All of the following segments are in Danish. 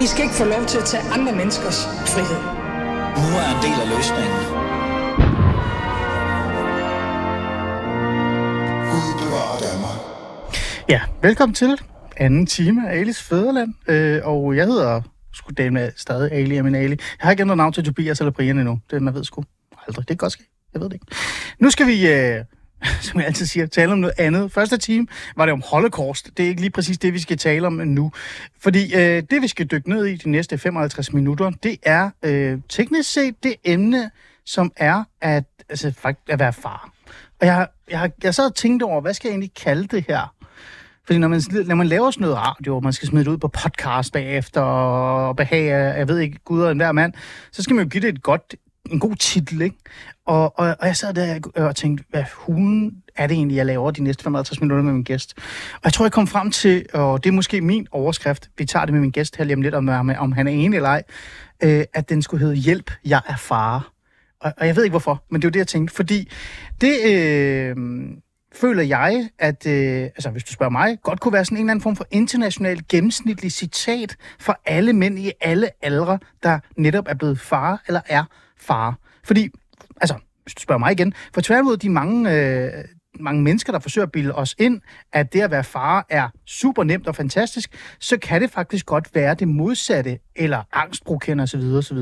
I skal ikke få lov til at tage andre menneskers frihed. Nu er en del af løsningen. Ja, velkommen til anden time af Alis Fæderland. Øh, og jeg hedder sgu dame stadig Ali Amin Ali. Jeg har ikke ændret navn til Tobias eller Brian endnu. Det man ved sgu aldrig. Det kan godt ske. Jeg ved det ikke. Nu skal vi, øh, som jeg altid siger, tale om noget andet. Første time var det om Holocaust. Det er ikke lige præcis det, vi skal tale om nu. Fordi øh, det, vi skal dykke ned i de næste 55 minutter, det er øh, teknisk set det emne, som er at, altså, faktisk at være far. Og jeg, har- jeg, har, jeg så har tænkte over, hvad skal jeg egentlig kalde det her? Fordi når man, når man laver sådan noget radio, og man skal smide det ud på podcast bagefter, og behage, jeg ved ikke, gud og enhver mand, så skal man jo give det et godt, en god titel, ikke? Og, og, og jeg sad der og tænkte, hvad hulen er det egentlig, jeg laver de næste 55 minutter med min gæst? Og jeg tror, jeg kom frem til, og det er måske min overskrift, vi tager det med min gæst her lige om lidt, om, om han er enig eller ej, øh, at den skulle hedde Hjælp, jeg er far. Og, og jeg ved ikke hvorfor, men det var det, jeg tænkte. Fordi det øh, føler jeg, at, øh, altså hvis du spørger mig, godt kunne være sådan en eller anden form for international gennemsnitlig citat for alle mænd i alle aldre, der netop er blevet far eller er far. Fordi, altså, hvis du spørger mig igen, for tværtimod de mange, øh, mange mennesker, der forsøger at bilde os ind, at det at være far er super nemt og fantastisk, så kan det faktisk godt være det modsatte, eller angstprokender osv. osv.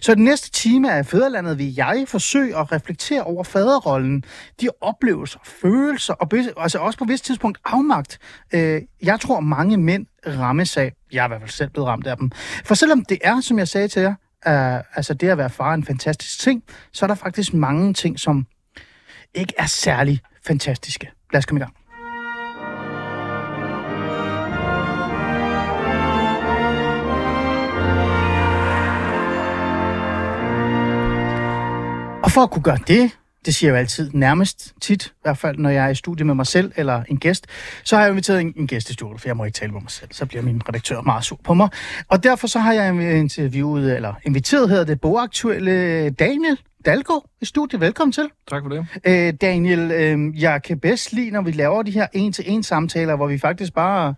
Så den næste time af Fæderlandet vil jeg forsøge at reflektere over faderrollen, de oplevelser, følelser, og altså også på et vist tidspunkt afmagt. Øh, jeg tror, mange mænd rammes af, jeg er i hvert fald selv blevet ramt af dem. For selvom det er, som jeg sagde til jer, uh, altså det at være far er en fantastisk ting, så er der faktisk mange ting, som ikke er særlig fantastiske. Lad os komme i gang. Og for at kunne gøre det, det siger jeg jo altid nærmest tit, i hvert fald når jeg er i studie med mig selv eller en gæst, så har jeg inviteret en, en gæst i studiet, for jeg må ikke tale med mig selv, så bliver min redaktør meget sur på mig. Og derfor så har jeg interviewet, eller inviteret hedder det, bogaktuelle Daniel Dalgaard i studiet. Velkommen til. Tak for det. Øh, Daniel, øh, jeg kan bedst lide, når vi laver de her en-til-en samtaler, hvor vi faktisk bare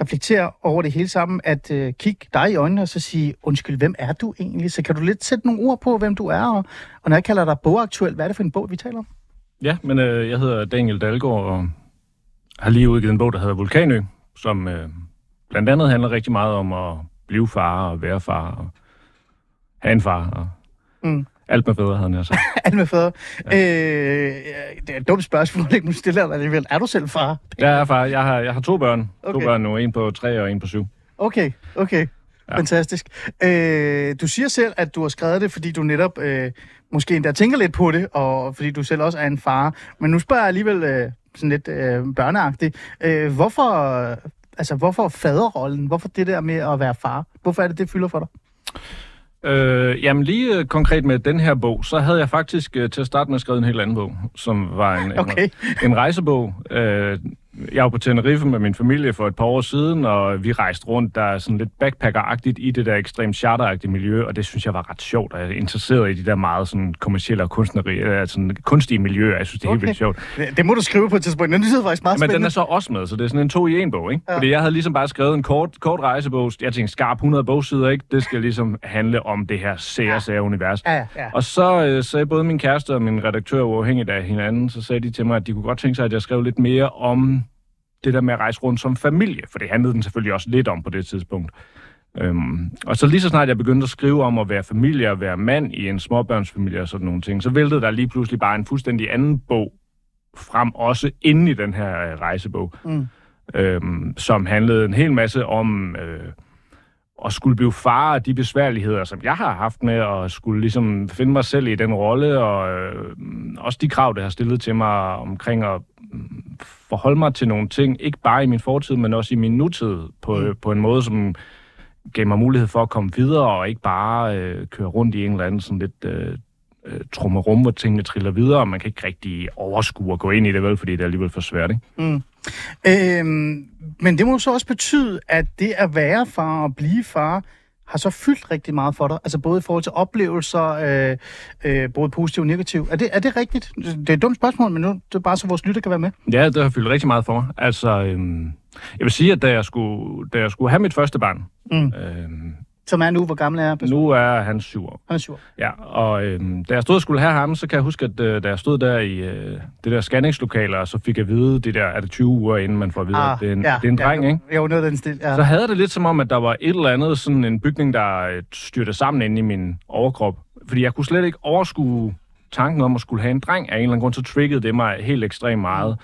reflekterer over det hele sammen, at øh, kigge dig i øjnene og så sige, undskyld, hvem er du egentlig? Så kan du lidt sætte nogle ord på, hvem du er, og, og når jeg kalder dig bogaktuel, hvad er det for en bog, vi taler om? Ja, men øh, jeg hedder Daniel Dalgaard og har lige udgivet en bog, der hedder Vulkanø, som øh, blandt andet handler rigtig meget om at blive far og være far og have en far og Mm. Alt med fædre, havde jeg sagt. Alt med fædre. Ja. Øh, det er et dumt spørgsmål, ikke? Nu stiller jeg dig alligevel. Er du selv far? Jeg er far. Jeg har, jeg har to børn. Okay. To børn nu. En på tre og en på syv. Okay, okay. Ja. Fantastisk. Øh, du siger selv, at du har skrevet det, fordi du netop øh, måske endda tænker lidt på det, og fordi du selv også er en far. Men nu spørger jeg alligevel øh, sådan lidt øh, børneagtigt. Øh, hvorfor, altså, hvorfor faderrollen? Hvorfor det der med at være far? Hvorfor er det, det fylder for dig? Øh, jamen lige øh, konkret med den her bog, så havde jeg faktisk øh, til at starte med skrevet en helt anden bog, som var en, Okay. en, en rejsebog. Øh, jeg var på Tenerife med min familie for et par år siden, og vi rejste rundt, der er sådan lidt backpacker-agtigt i det der ekstremt charteragtige miljø, og det synes jeg var ret sjovt, og jeg er interesseret i de der meget sådan kommercielle og kunstneri, eller sådan kunstige miljøer. Jeg synes, det er helt Okay. vildt sjovt. Det, må du skrive på et tidspunkt. Den lyder faktisk meget Men den er så også med, så det er sådan en to i en bog, ikke? Ja. Fordi jeg havde ligesom bare skrevet en kort, kort rejsebog. Jeg tænkte, skarp 100 bogsider, ikke? Det skal ligesom handle om det her sære, sære univers. Ja, ja. Og så øh, sagde både min kæreste og min redaktør uafhængigt af hinanden, så sagde de til mig, at de kunne godt tænke sig, at jeg skrev lidt mere om det der med at rejse rundt som familie, for det handlede den selvfølgelig også lidt om på det tidspunkt. Øhm, og så lige så snart jeg begyndte at skrive om at være familie og være mand i en småbørnsfamilie og sådan nogle ting, så væltede der lige pludselig bare en fuldstændig anden bog frem, også inde i den her øh, rejsebog, Mm. øhm, som handlede en hel masse om øh, at skulle blive far af de besværligheder, som jeg har haft med at skulle ligesom finde mig selv i den rolle, og øh, også de krav, det har stillet til mig omkring at mm, forholde mig til nogle ting, ikke bare i min fortid, men også i min nutid, på, Mm. på en måde, som gav mig mulighed for at komme videre, og ikke bare øh, køre rundt i en eller anden sådan lidt øh, øh, trummerum, hvor tingene triller videre, og man kan ikke rigtig overskue og gå ind i det, vel, fordi det er alligevel for svært, ikke? Mm. Øhm, men det må så også betyde, at det at være far og blive far, har så fyldt rigtig meget for dig? Altså både i forhold til oplevelser, øh, øh, både positiv og negativ. Er det, er det rigtigt? Det er et dumt spørgsmål, men nu det er bare så vores lytter kan være med. Ja, det har fyldt rigtig meget for mig. Altså, øhm, Jeg vil sige, at da jeg skulle, da jeg skulle have mit første barn, Mm. øhm, Som er nu, hvor gammel er personen? nu er han syv år. Han er syv. Ja, og øhm, da jeg stod og skulle have ham, så kan jeg huske, at øh, da jeg stod der i øh, det der scanningslokaler, så fik jeg at vide, det der, er det 20 uger inden man får at vide, ah, at det er en, ja, det er en dreng, ja, ikke? Jo, noget den stil. Ja. Så havde det lidt som om, at der var et eller andet, sådan en bygning, der øh, styrte sammen inde i min overkrop. Fordi jeg kunne slet ikke overskue tanken om at skulle have en dreng. Af en eller anden grund, så triggede det mig helt ekstremt meget.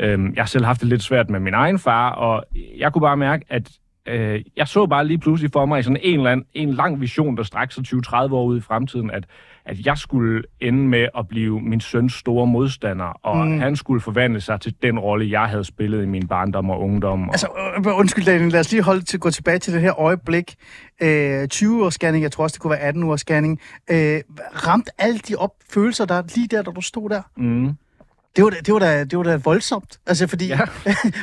Øhm, jeg har selv haft det lidt svært med min egen far, og jeg kunne bare mærke, at øh, jeg så bare lige pludselig for mig i sådan en eller anden, en lang vision, der strækker sig 20-30 år ud i fremtiden, at, at jeg skulle ende med at blive min søns store modstander, og mm. han skulle forvandle sig til den rolle, jeg havde spillet i min barndom og ungdom. Og, Altså, øh, undskyld Daniel, lad os lige holde til gå tilbage til det her øjeblik. Øh, 20 års scanning, jeg tror også, det kunne være 18 års scanning. Øh, ramt alle de op følelser, der lige der, da du stod der? mm, Det var da, det var da, det var da voldsomt. Altså, fordi... Ja,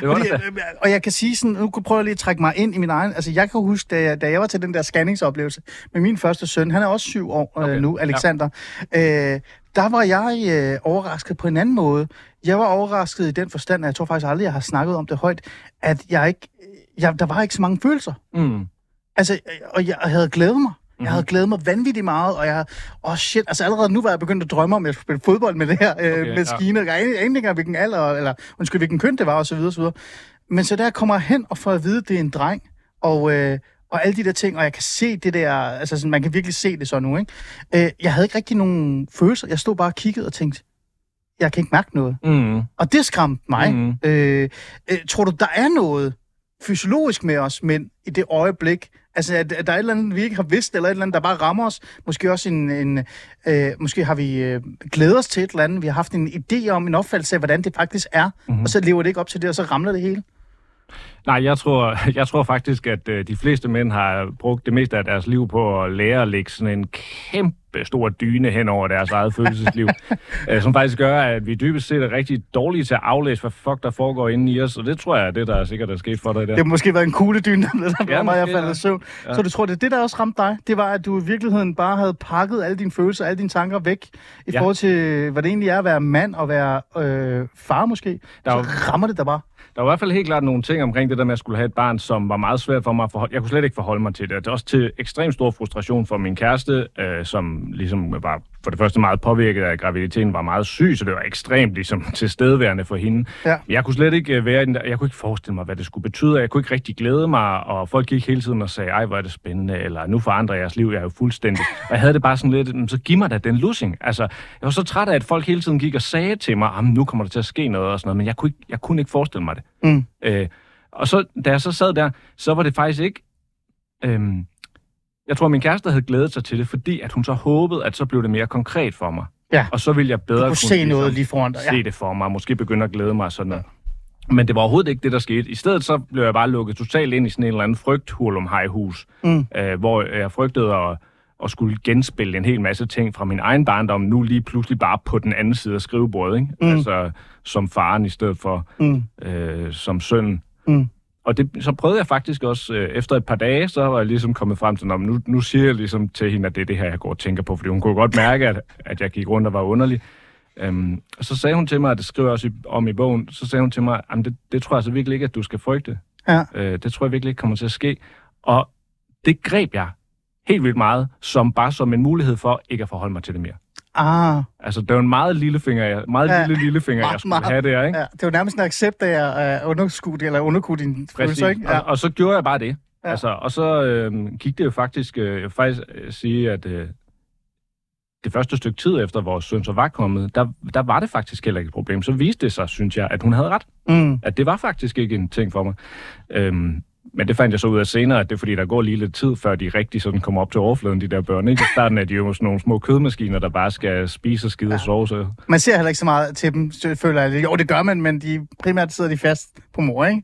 det var fordi, det øh, Og jeg kan sige sådan, nu kunne jeg prøve lige at trække mig ind i min egen... Altså, jeg kan huske, da jeg, da jeg var til den der scanningsoplevelse med min første søn, han er også syv år okay. Okay, øh, nu, Alexander. Ja. Øh, der var jeg øh, overrasket på en anden måde. Jeg var overrasket i den forstand, at jeg tror faktisk aldrig, jeg har snakket om det højt, at jeg ikke... Jeg, der var ikke så mange følelser. mm, Altså, øh, og jeg havde glædet mig. Jeg havde glædet mig vanvittigt meget, og jeg... Åh, oh shit, altså allerede nu var jeg begyndt at drømme om, at jeg skulle spille fodbold med det her øh, Okay, okay, ja. maskine. Jeg anede ikke engang, hvilken alder, eller undskyld, hvilken køn det var, og så videre, og så videre. Men så der kommer jeg hen og får at vide, at det er en dreng, og, øh, og alle de der ting, og jeg kan se det der, altså sådan, man kan virkelig se det så nu, ikke? Øh, jeg havde ikke rigtig nogen følelser. Jeg stod bare og kiggede og tænkte, jeg kan ikke mærke noget. mm, Og det skræmte mig. Mhm. Øh, øh, tror du, der er noget fysiologisk med os mænd i det øjeblik? Altså, at, at der er et eller andet, vi ikke har vidst, eller et eller andet, der bare rammer os. Måske også en... en øh, måske har vi øh, glædet os til et eller andet. Vi har haft en idé om, en opfattelse af, hvordan det faktisk er. Mhm. Mm-hmm. Og så lever det ikke op til det, og så ramler det hele. Nej, jeg tror, jeg tror faktisk, at øh, de fleste mænd har brugt det meste af deres liv på at lære at lægge sådan en kæmpe stor dyne hen over deres eget følelsesliv, øh, som faktisk gør, at vi dybest set er rigtig dårlige til at aflæse, hvad fuck der foregår inde i os, og det tror jeg er det, der er sikkert er sket for dig der. Det har måske været en kugledyne, der der Ja, mig, jeg faldet ja. søvn. Ja. Så du tror, det er det, der også ramte dig? Det var, at du i virkeligheden bare havde pakket alle dine følelser, alle dine tanker væk, i Ja. forhold til, hvad det egentlig er at være mand og være øh, far måske. Der er så jo- rammer det der bare. Der var i hvert fald helt klart nogle ting omkring det der med at skulle have et barn, som var meget svært for mig at forholde. Jeg kunne slet ikke forholde mig til det. Det er også til ekstrem stor frustration for min kæreste, øh, som ligesom var for det første meget påvirket af at graviditeten, var meget syg, så det var ekstremt ligesom tilstedeværende for hende. Ja. Jeg kunne slet ikke øh, være i den der, jeg kunne ikke forestille mig, hvad det skulle betyde. Jeg kunne ikke rigtig glæde mig, og folk gik hele tiden og sagde, ej, hvor er det spændende, eller nu forandrer jeres liv, jeg er jo fuldstændig. Og jeg havde det bare sådan lidt, "Men så giv mig da den lussing. Altså, jeg var så træt af, at folk hele tiden gik og sagde til mig, "Jamen, nu kommer der til at ske noget og sådan noget, men jeg kunne ikke, jeg kunne ikke forestille mig det. Mm. Øh, og så, da jeg så sad der, så var det faktisk ikke... Øhm, jeg tror, min kæreste havde glædet sig til det, fordi at hun så håbede, at så blev det mere konkret for mig. Ja. Og så ville jeg bedre Du kunne se ligesom noget lige foran dig. se det for mig, og måske begynde at glæde mig sådan noget. Men det var overhovedet ikke det, der skete. I stedet så blev jeg bare lukket totalt ind i sådan en eller anden frygt hus Mm. øh, hvor jeg frygtede at, at skulle genspille en hel masse ting fra min egen barndom, nu lige pludselig bare på den anden side af skrivebordet, ikke? Mm. Altså som faren i stedet for Mm. øh, som søn. Mm. Og det, så prøvede jeg faktisk også, øh, efter et par dage, så var jeg ligesom kommet frem til, "Nå, men nu, nu siger jeg ligesom til hende, at det er det her, jeg går og tænker på, fordi hun kunne godt mærke, at, at jeg gik rundt og var underlig. Øhm, og så sagde hun til mig, og det skriver jeg også i, om i bogen, så sagde hun til mig, at det, det tror jeg altså virkelig ikke, at du skal frygte. Ja. Øh, det tror jeg virkelig ikke kommer til at ske. Og det greb jeg helt vildt meget, som bare som en mulighed for ikke at forholde mig til det mere. Ah, Altså, det var en meget lillefinger, jeg, meget Ja. lille lillefinger, jeg Meget, skulle meget. have der, ikke? ja. Det var nærmest en accept at uh, underskue eller underkue dine følelser, ikke? Ja. Og, og så gjorde jeg bare det. Ja. Ja. Altså, og så øh, gik det jo faktisk, øh, jeg vil faktisk øh, sige, at øh, det første stykke tid efter vores søn så var kommet, der, der var det faktisk heller ikke et problem. Så viste det sig, synes jeg, at hun havde ret. Mm. At det var faktisk ikke en ting for mig. Øhm, men det fandt jeg så ud af senere, at det er fordi, der går lige lidt tid, før de rigtig sådan kommer op til overfladen, de der børn. Ikke? I starten er de jo sådan nogle små kødmaskiner, der bare skal spise og skide og sove. Så Man ser heller ikke så meget til dem, føler jeg. Jo, det gør man, men de, primært sidder de fast på mor, ikke?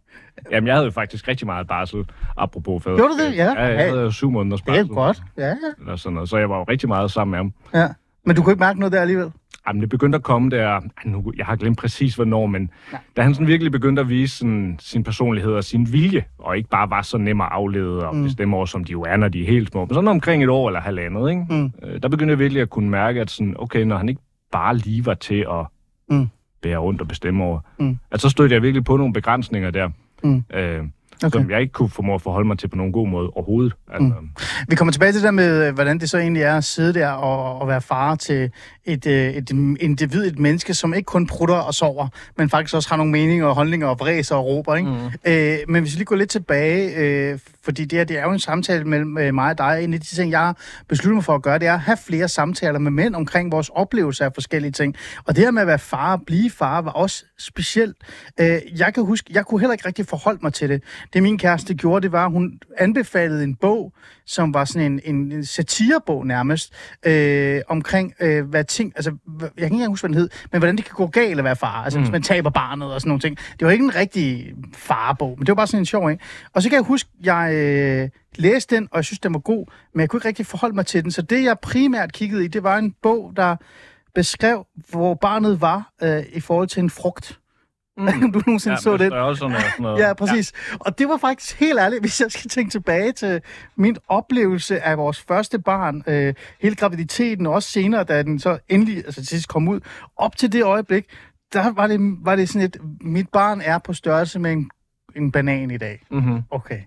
Jamen, jeg havde jo faktisk rigtig meget barsel, apropos fædre. Gjorde du det? Ja. Ja, jeg havde jo syv måneders Det barsel. er godt. Ja, Eller sådan noget. Så jeg var jo rigtig meget sammen med ham. ja. Men du kunne ikke mærke noget der alligevel? Jamen, det begyndte at komme der, nu, jeg har glemt præcis hvornår, men Nej. da han sådan virkelig begyndte at vise sådan, sin personlighed og sin vilje, og ikke bare var så nem at aflede og mm. bestemme over, som de jo er, når de er helt små, men sådan omkring et år eller halvandet, ikke? Mm. Øh, der begyndte jeg virkelig at kunne mærke, at sådan, okay, når han ikke bare lige var til at Mm. bære rundt og bestemme over, Mm. at så stødte jeg virkelig på nogle begrænsninger der. Mm. Øh, Okay. Som jeg ikke kunne formå at forholde mig til på nogen god måde overhovedet. Altså, mm. Vi kommer tilbage til det der med, øh, hvordan det så egentlig er at sidde der og, og være far til et, øh, et individ, et menneske, som ikke kun prutter og sover, men faktisk også har nogle meninger og holdninger og vræser og råber. Ikke? Mm. Øh, men hvis vi lige går lidt tilbage, øh, fordi det her det er jo en samtale mellem øh, mig og dig. En af de ting, jeg har besluttet mig for at gøre, det er at have flere samtaler med mænd omkring vores oplevelse af forskellige ting. Og det her med at være far og blive far var også specielt. Øh, jeg kan huske, jeg kunne heller ikke rigtig forholde mig til det. Det min kæreste gjorde, det var, at hun anbefalede en bog, som var sådan en, en satirebog nærmest, øh, omkring øh, hvad ting, altså, jeg kan ikke engang huske, hvad den hed, men hvordan det kan gå galt at være far, altså mm. hvis man taber barnet og sådan nogle ting. Det var ikke en rigtig farbog, men det var bare sådan en sjov en. Og så kan jeg huske, jeg øh, læste den, og jeg synes, den var god, men jeg kunne ikke rigtig forholde mig til den, så det jeg primært kiggede i, det var en bog, der beskrev, hvor barnet var øh, i forhold til en frugt. Mm. du nogensinde ja, så det. Også sådan noget, sådan noget. Ja, præcis. Ja. Og det var faktisk helt ærligt, hvis jeg skal tænke tilbage til min oplevelse af vores første barn, øh, hele graviditeten, og også senere, da den så endelig altså, til sidst kom ud, op til det øjeblik, der var det, var det sådan et, mit barn er på størrelse med en, en banan i dag. Mm-hmm. Okay.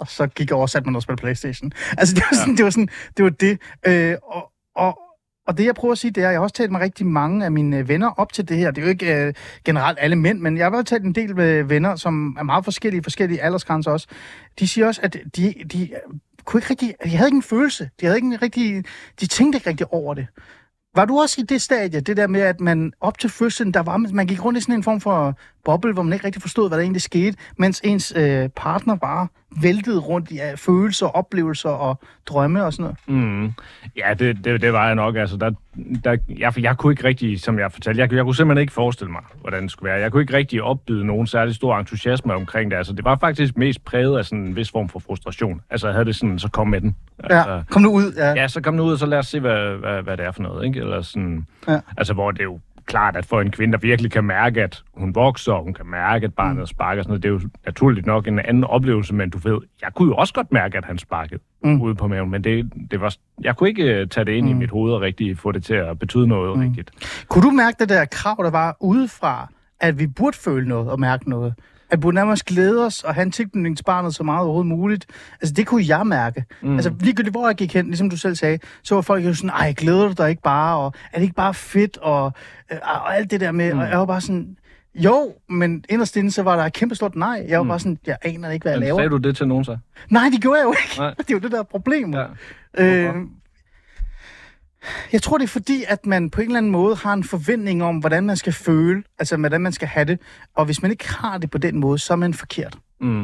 Og så gik jeg over og satte mig noget og spille Playstation. Altså, det var sådan, ja. det var sådan, det var det. Øh, og, og, og det, jeg prøver at sige, det er, at jeg har også talt med rigtig mange af mine øh, venner op til det her. Det er jo ikke øh, generelt alle mænd, men jeg har også talt en del med venner, som er meget forskellige, forskellige aldersgrænser også. De siger også, at de, de kunne ikke rigtig, de havde ikke en følelse. De havde ikke en rigtig, de tænkte ikke rigtig over det. Var du også i det stadie, det der med, at man op til fødslen, der var, man gik rundt i sådan en form for boble, hvor man ikke rigtig forstod, hvad der egentlig skete, mens ens øh, partner bare væltede rundt i uh, følelser, oplevelser og drømme og sådan noget? Mm. Ja, det, det, det var jeg nok. Altså, der, der, jeg, jeg kunne ikke rigtig, som jeg fortalte, jeg, jeg kunne simpelthen ikke forestille mig, hvordan det skulle være. Jeg kunne ikke rigtig opbyde nogen særlig stor entusiasme omkring det. Altså, det var faktisk mest præget af sådan en vis form for frustration. Altså, jeg havde det sådan, så kom med den. Altså, ja, kom nu ud. Ja. ja, så kom nu ud, og så lad os se, hvad, hvad, hvad det er for noget. Ikke? Eller sådan, ja. Altså, hvor det jo klart, at for en kvinde, der virkelig kan mærke, at hun vokser, og hun kan mærke, at barnet mm. sparker, sådan noget, det er jo naturligt nok en anden oplevelse, men du ved, jeg kunne jo også godt mærke, at han sparkede mm. ude på maven, men det, det var, jeg kunne ikke øh, tage det ind mm. i mit hoved og rigtig få det til at betyde noget mm. rigtigt. Kunne du mærke det der krav, der var udefra, at vi burde føle noget og mærke noget? At nærmest glæde os og have en tilknytning til barnet så meget overhovedet muligt. Altså, det kunne jeg mærke. Mm. Altså, ligegyldigt hvor jeg gik hen, ligesom du selv sagde, så var folk jo sådan, ej, glæder du dig ikke bare, og er det ikke bare fedt, og, øh, og alt det der med, mm. og jeg var bare sådan, jo, men inderst inde, så var der et kæmpe stort nej. Jeg var mm. bare sådan, jeg aner ikke, hvad jeg men, laver. Sagde du det til nogen så? Nej, det gjorde jeg jo ikke. Nej. det er jo det der problem. Ja. Øh, jeg tror, det er fordi, at man på en eller anden måde har en forventning om, hvordan man skal føle, altså hvordan man skal have det. Og hvis man ikke har det på den måde, så er man forkert. Mm.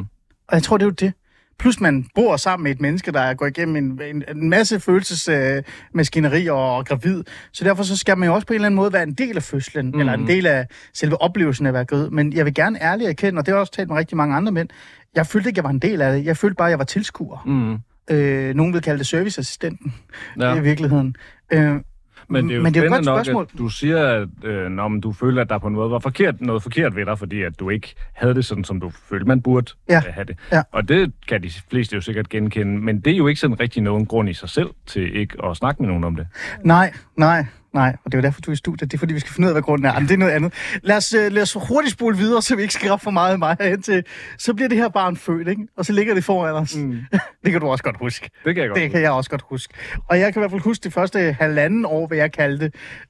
Og jeg tror, det er jo det. Plus man bor sammen med et menneske, der går igennem en, en, en masse følelsesmaskineri øh, og, og gravid. Så derfor så skal man jo også på en eller anden måde være en del af fødslen, mm. eller en del af selve oplevelsen af at være gravid. Men jeg vil gerne ærligt erkende, og det har også talt med rigtig mange andre mænd, jeg følte ikke, jeg var en del af det. Jeg følte bare, at jeg var tilskuer. Mm. Øh, nogen vil kalde det serviceassistenten ja. i virkeligheden. Øh, men det er jo, men det er jo godt nok, spørgsmål. at du siger, at øh, når man, du føler, at der på en måde var forkert, noget forkert ved dig, fordi at du ikke havde det sådan, som du følte, man burde ja. øh, have det. Ja. Og det kan de fleste jo sikkert genkende, men det er jo ikke sådan rigtig nogen grund i sig selv til ikke at snakke med nogen om det. Nej, nej. Nej, og det er jo derfor, du er i studiet. Det er fordi, vi skal finde ud af, hvad grunden er. Men det er noget andet. Lad os, uh, lad os hurtigt spole videre, så vi ikke skal for meget af mig til. Så bliver det her barn født, ikke? Og så ligger det foran os. Mm. det kan du også godt huske. Det kan jeg godt Det huske. kan jeg også godt huske. Og jeg kan i hvert fald huske det første halvanden år, hvad jeg kaldte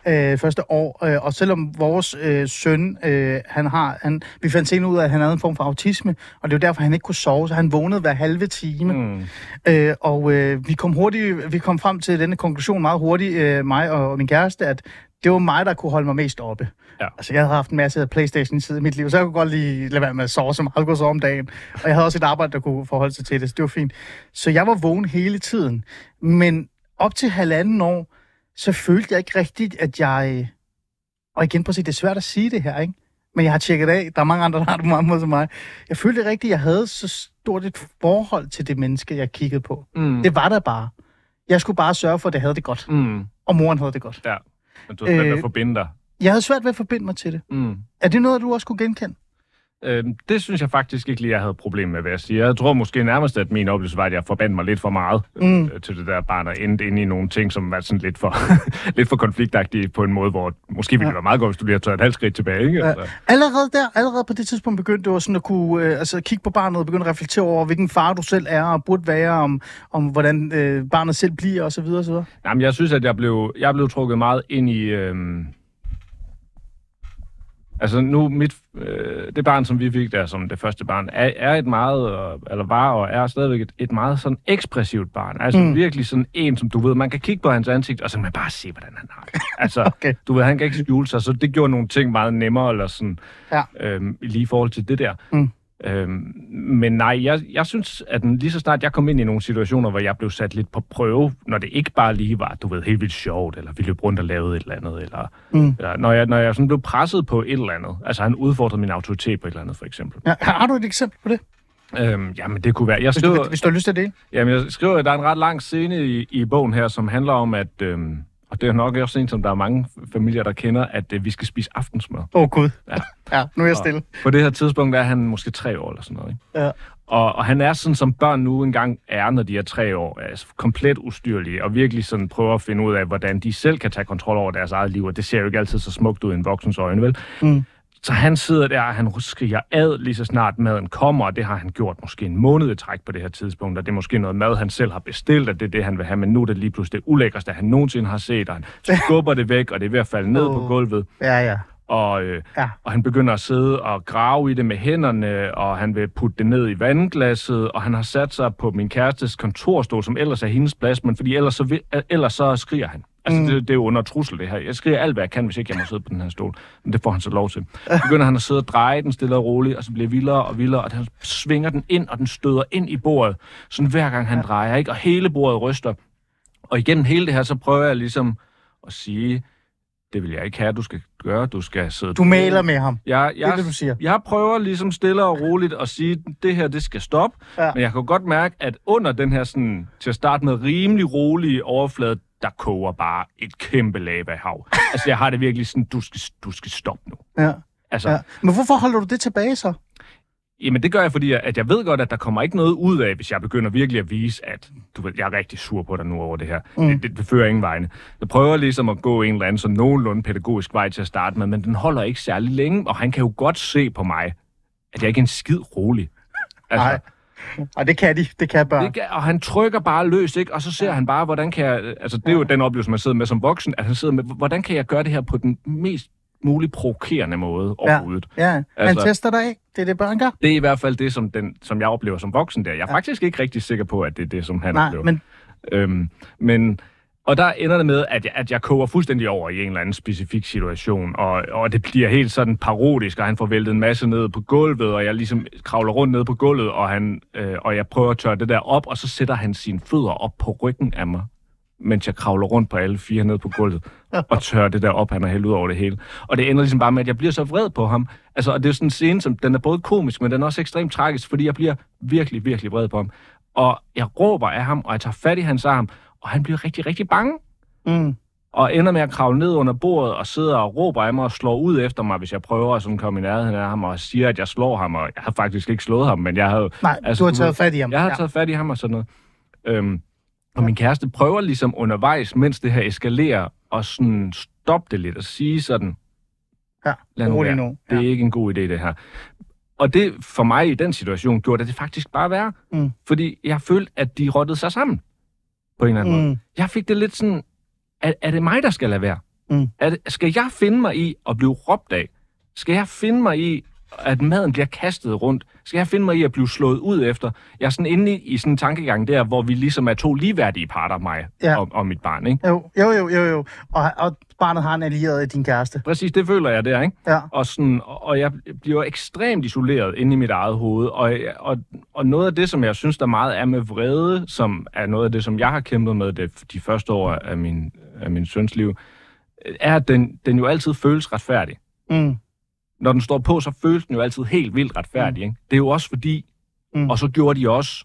det. Øh, første år. Øh, og selvom vores øh, søn, øh, han har... Han, vi fandt senere ud af, at han havde en form for autisme. Og det var derfor, han ikke kunne sove. Så han vågnede hver halve time. Mm. Øh, og øh, vi kom hurtigt... Vi kom frem til denne konklusion meget hurtigt, øh, mig og min kæreste, at det var mig, der kunne holde mig mest oppe. Ja. Altså, jeg havde haft en masse Playstation i i mit liv, så jeg kunne godt lige lade være med at sove så meget, kunne sove om dagen. Og jeg havde også et arbejde, der kunne forholde sig til det, så det var fint. Så jeg var vågen hele tiden. Men op til halvanden år, så følte jeg ikke rigtigt, at jeg... Og igen, præcis, det er svært at sige det her, ikke? Men jeg har tjekket af. Der er mange andre, der har det på mange måder som mig. Jeg følte rigtigt, at jeg havde så stort et forhold til det menneske, jeg kiggede på. Mm. Det var der bare. Jeg skulle bare sørge for, at det havde det godt. Mm. Og moren havde det godt. Ja. Men du har svært ved Øh, at forbinde dig. Jeg havde svært ved at forbinde mig til det. Mm. Er det noget, du også kunne genkende? Øh, det synes jeg faktisk ikke lige, jeg havde problem med, hvad jeg siger. Jeg tror måske nærmest, at min oplevelse var, at jeg forbandt mig lidt for meget mm. øh, til det der barn, og endte ind i nogle ting, som var sådan lidt for, lidt for konfliktagtige på en måde, hvor måske ville det være meget godt, hvis du lige havde taget et halvt skridt tilbage. Ikke? Ja. Altså. Allerede der, allerede på det tidspunkt begyndte du sådan at kunne øh, altså, kigge på barnet og begynde at reflektere over, hvilken far du selv er og burde være, om, om hvordan øh, barnet selv bliver osv. osv. Jamen, jeg synes, at jeg blev, jeg blev trukket meget ind i... Øhm... Altså nu, mit, øh, det barn, som vi fik der som det første barn, er, er et meget, øh, eller var og er stadigvæk et, et meget sådan ekspressivt barn. Altså Mm. virkelig sådan en, som du ved, man kan kigge på hans ansigt, og så kan man bare se, hvordan han har det. Altså, Okay. du ved, han kan ikke skjule sig, så det gjorde nogle ting meget nemmere, eller sådan, Ja. øhm, i lige forhold til det der. Mm. Øhm, men nej, jeg, jeg synes, at lige så snart jeg kom ind i nogle situationer, hvor jeg blev sat lidt på prøve, når det ikke bare lige var, du ved, helt vildt sjovt, eller vi løb rundt og lavede et eller andet, eller, Mm. eller når, jeg, når jeg sådan blev presset på et eller andet, altså han udfordrede min autoritet på et eller andet, for eksempel. Ja, har du et eksempel på det, Øhm, jamen, det kunne være... Jeg hvis du, skriver, hvis du har lyst til det? jamen, jeg skriver, at der er en ret lang scene i, i bogen her, som handler om, at... Øhm, og det er nok også en, som der er mange familier, der kender, at øh, vi skal spise aftensmad. Åh, oh, Gud. Ja. ja, nu er jeg stille. På det her tidspunkt er han måske tre år eller sådan noget. Ikke? Ja. Og, og han er sådan, som børn nu engang er, når de er tre år, altså komplet ustyrlige, og virkelig sådan prøver at finde ud af, hvordan de selv kan tage kontrol over deres eget liv, og det ser jo ikke altid så smukt ud i en voksens øjne, vel? Mm. Så han sidder der, og han skriger ad lige så snart maden kommer, og det har han gjort måske en måned i træk på det her tidspunkt, og det er måske noget mad, han selv har bestilt, og det er det, han vil have, men nu er det lige pludselig det ulækreste, han nogensinde har set, og han skubber det væk, og det er ved at falde ned på Åh. gulvet. Ja, ja. Og, øh, Ja. ja. og han begynder at sidde og grave i det med hænderne, og han vil putte det ned i vandglasset, og han har sat sig på min kærestes kontorstol, som ellers er hendes plads, men fordi ellers så, vil, ellers så skriger han. Altså, Mm. det, det er jo under trussel, det her. Jeg skriger alt, hvad jeg kan, hvis ikke jeg må sidde på den her stol. Men det får han så lov til. Så begynder han at sidde og dreje den stille og roligt, og så bliver vildere og vildere, og han svinger den ind, og den støder ind i bordet. Sådan hver gang han drejer, ikke? Og hele bordet ryster. Og igennem hele det her, så prøver jeg ligesom at sige, det vil jeg ikke have, du skal gøre. Du skal sidde Du maler med ham. jeg, Det er jeg, det, du siger. jeg prøver ligesom stille og roligt at sige, det her, det skal stoppe. Ja. Men jeg kan godt mærke, at under den her sådan, til at starte med rimelig rolige overflade, der koger bare et kæmpe lavahav. altså, jeg har det virkelig sådan, du skal, du skal stoppe nu. Ja. Altså, ja. Men hvorfor holder du det tilbage så? jamen det gør jeg, fordi at jeg ved godt, at der kommer ikke noget ud af, hvis jeg begynder virkelig at vise, at du ved, jeg er rigtig sur på dig nu over det her. Mm. Det, det, det fører ingen vegne. Jeg prøver ligesom at gå en eller anden sådan nogenlunde pædagogisk vej til at starte med, men den holder ikke særlig længe, og han kan jo godt se på mig, at jeg ikke er en skid rolig. Altså, Nej. Og det kan de. Det kan børn. Det kan, og han trykker bare løs, ikke? Og så ser han bare, hvordan kan jeg... Altså, det er jo den oplevelse, man sidder med som voksen, at han sidder med, hvordan kan jeg gøre det her på den mest muligt provokerende måde overhovedet. Ja, han Altså- tester dig af. Det er det, børn gør. Det er i hvert fald det, som, den, som jeg oplever som voksen der. Jeg er ja. faktisk ikke rigtig sikker på, at det er det, som han Nej, oplever. men Øhm, men, og der ender det med, at jeg, at jeg koger fuldstændig over i en eller anden specifik situation, og, og det bliver helt sådan parodisk, og han får væltet en masse ned på gulvet, og jeg ligesom kravler rundt ned på gulvet, og, han, øh, og jeg prøver at tørre det der op, og så sætter han sine fødder op på ryggen af mig, mens jeg kravler rundt på alle fire ned på gulvet, og tørrer det der op, han har hældt ud over det hele. Og det ender ligesom bare med, at jeg bliver så vred på ham. Altså, og det er sådan en scene, som den er både komisk, men den er også ekstremt tragisk, fordi jeg bliver virkelig, virkelig vred på ham. Og jeg råber af ham, og jeg tager fat i hans arm, og han bliver rigtig, rigtig bange. mm, Og ender med at kravle ned under bordet og sidder og råber af mig og slår ud efter mig, hvis jeg prøver at sådan komme i nærheden af ham og siger, at jeg slår ham. Og jeg har faktisk ikke slået ham, men jeg havde, nej, Altså, du har taget fat i ham. jeg har ja. taget fat i ham og sådan noget. Øhm, og min kæreste prøver ligesom undervejs, mens det her eskalerer, og sådan stoppe det lidt og sige sådan, Ja, lad nu være. nu. Det er ikke en god idé, det her. Og det for mig i den situation gjorde det, det faktisk bare værre. Mm. Fordi jeg følte, at de rottede sig sammen på en eller anden mm. måde. Jeg fik det lidt sådan, er, er det mig, der skal lade være? Mm. Er det, skal jeg finde mig i at blive råbt af? Skal jeg finde mig i, at maden bliver kastet rundt? Skal jeg finde mig i at blive slået ud efter? Jeg er sådan inde i, i sådan en tankegang der, hvor vi ligesom er to ligeværdige parter, mig Ja. og, og mit barn. Ikke? jo, jo, jo, jo, jo. Og, og barnet har en allieret af din kæreste. Præcis, det føler jeg der, ikke? Ja. Og, sådan, og og jeg bliver ekstremt isoleret inde i mit eget hoved. Og, og, og noget af det, som jeg synes, der meget er med vrede, som er noget af det, som jeg har kæmpet med det, de første år af min, af min søns liv, er, at den, den jo altid føles retfærdig. Mm, Når den står på, så føles den jo altid helt vildt retfærdig. Ikke? Det er jo også fordi, Mm. mm. og så gjorde de også,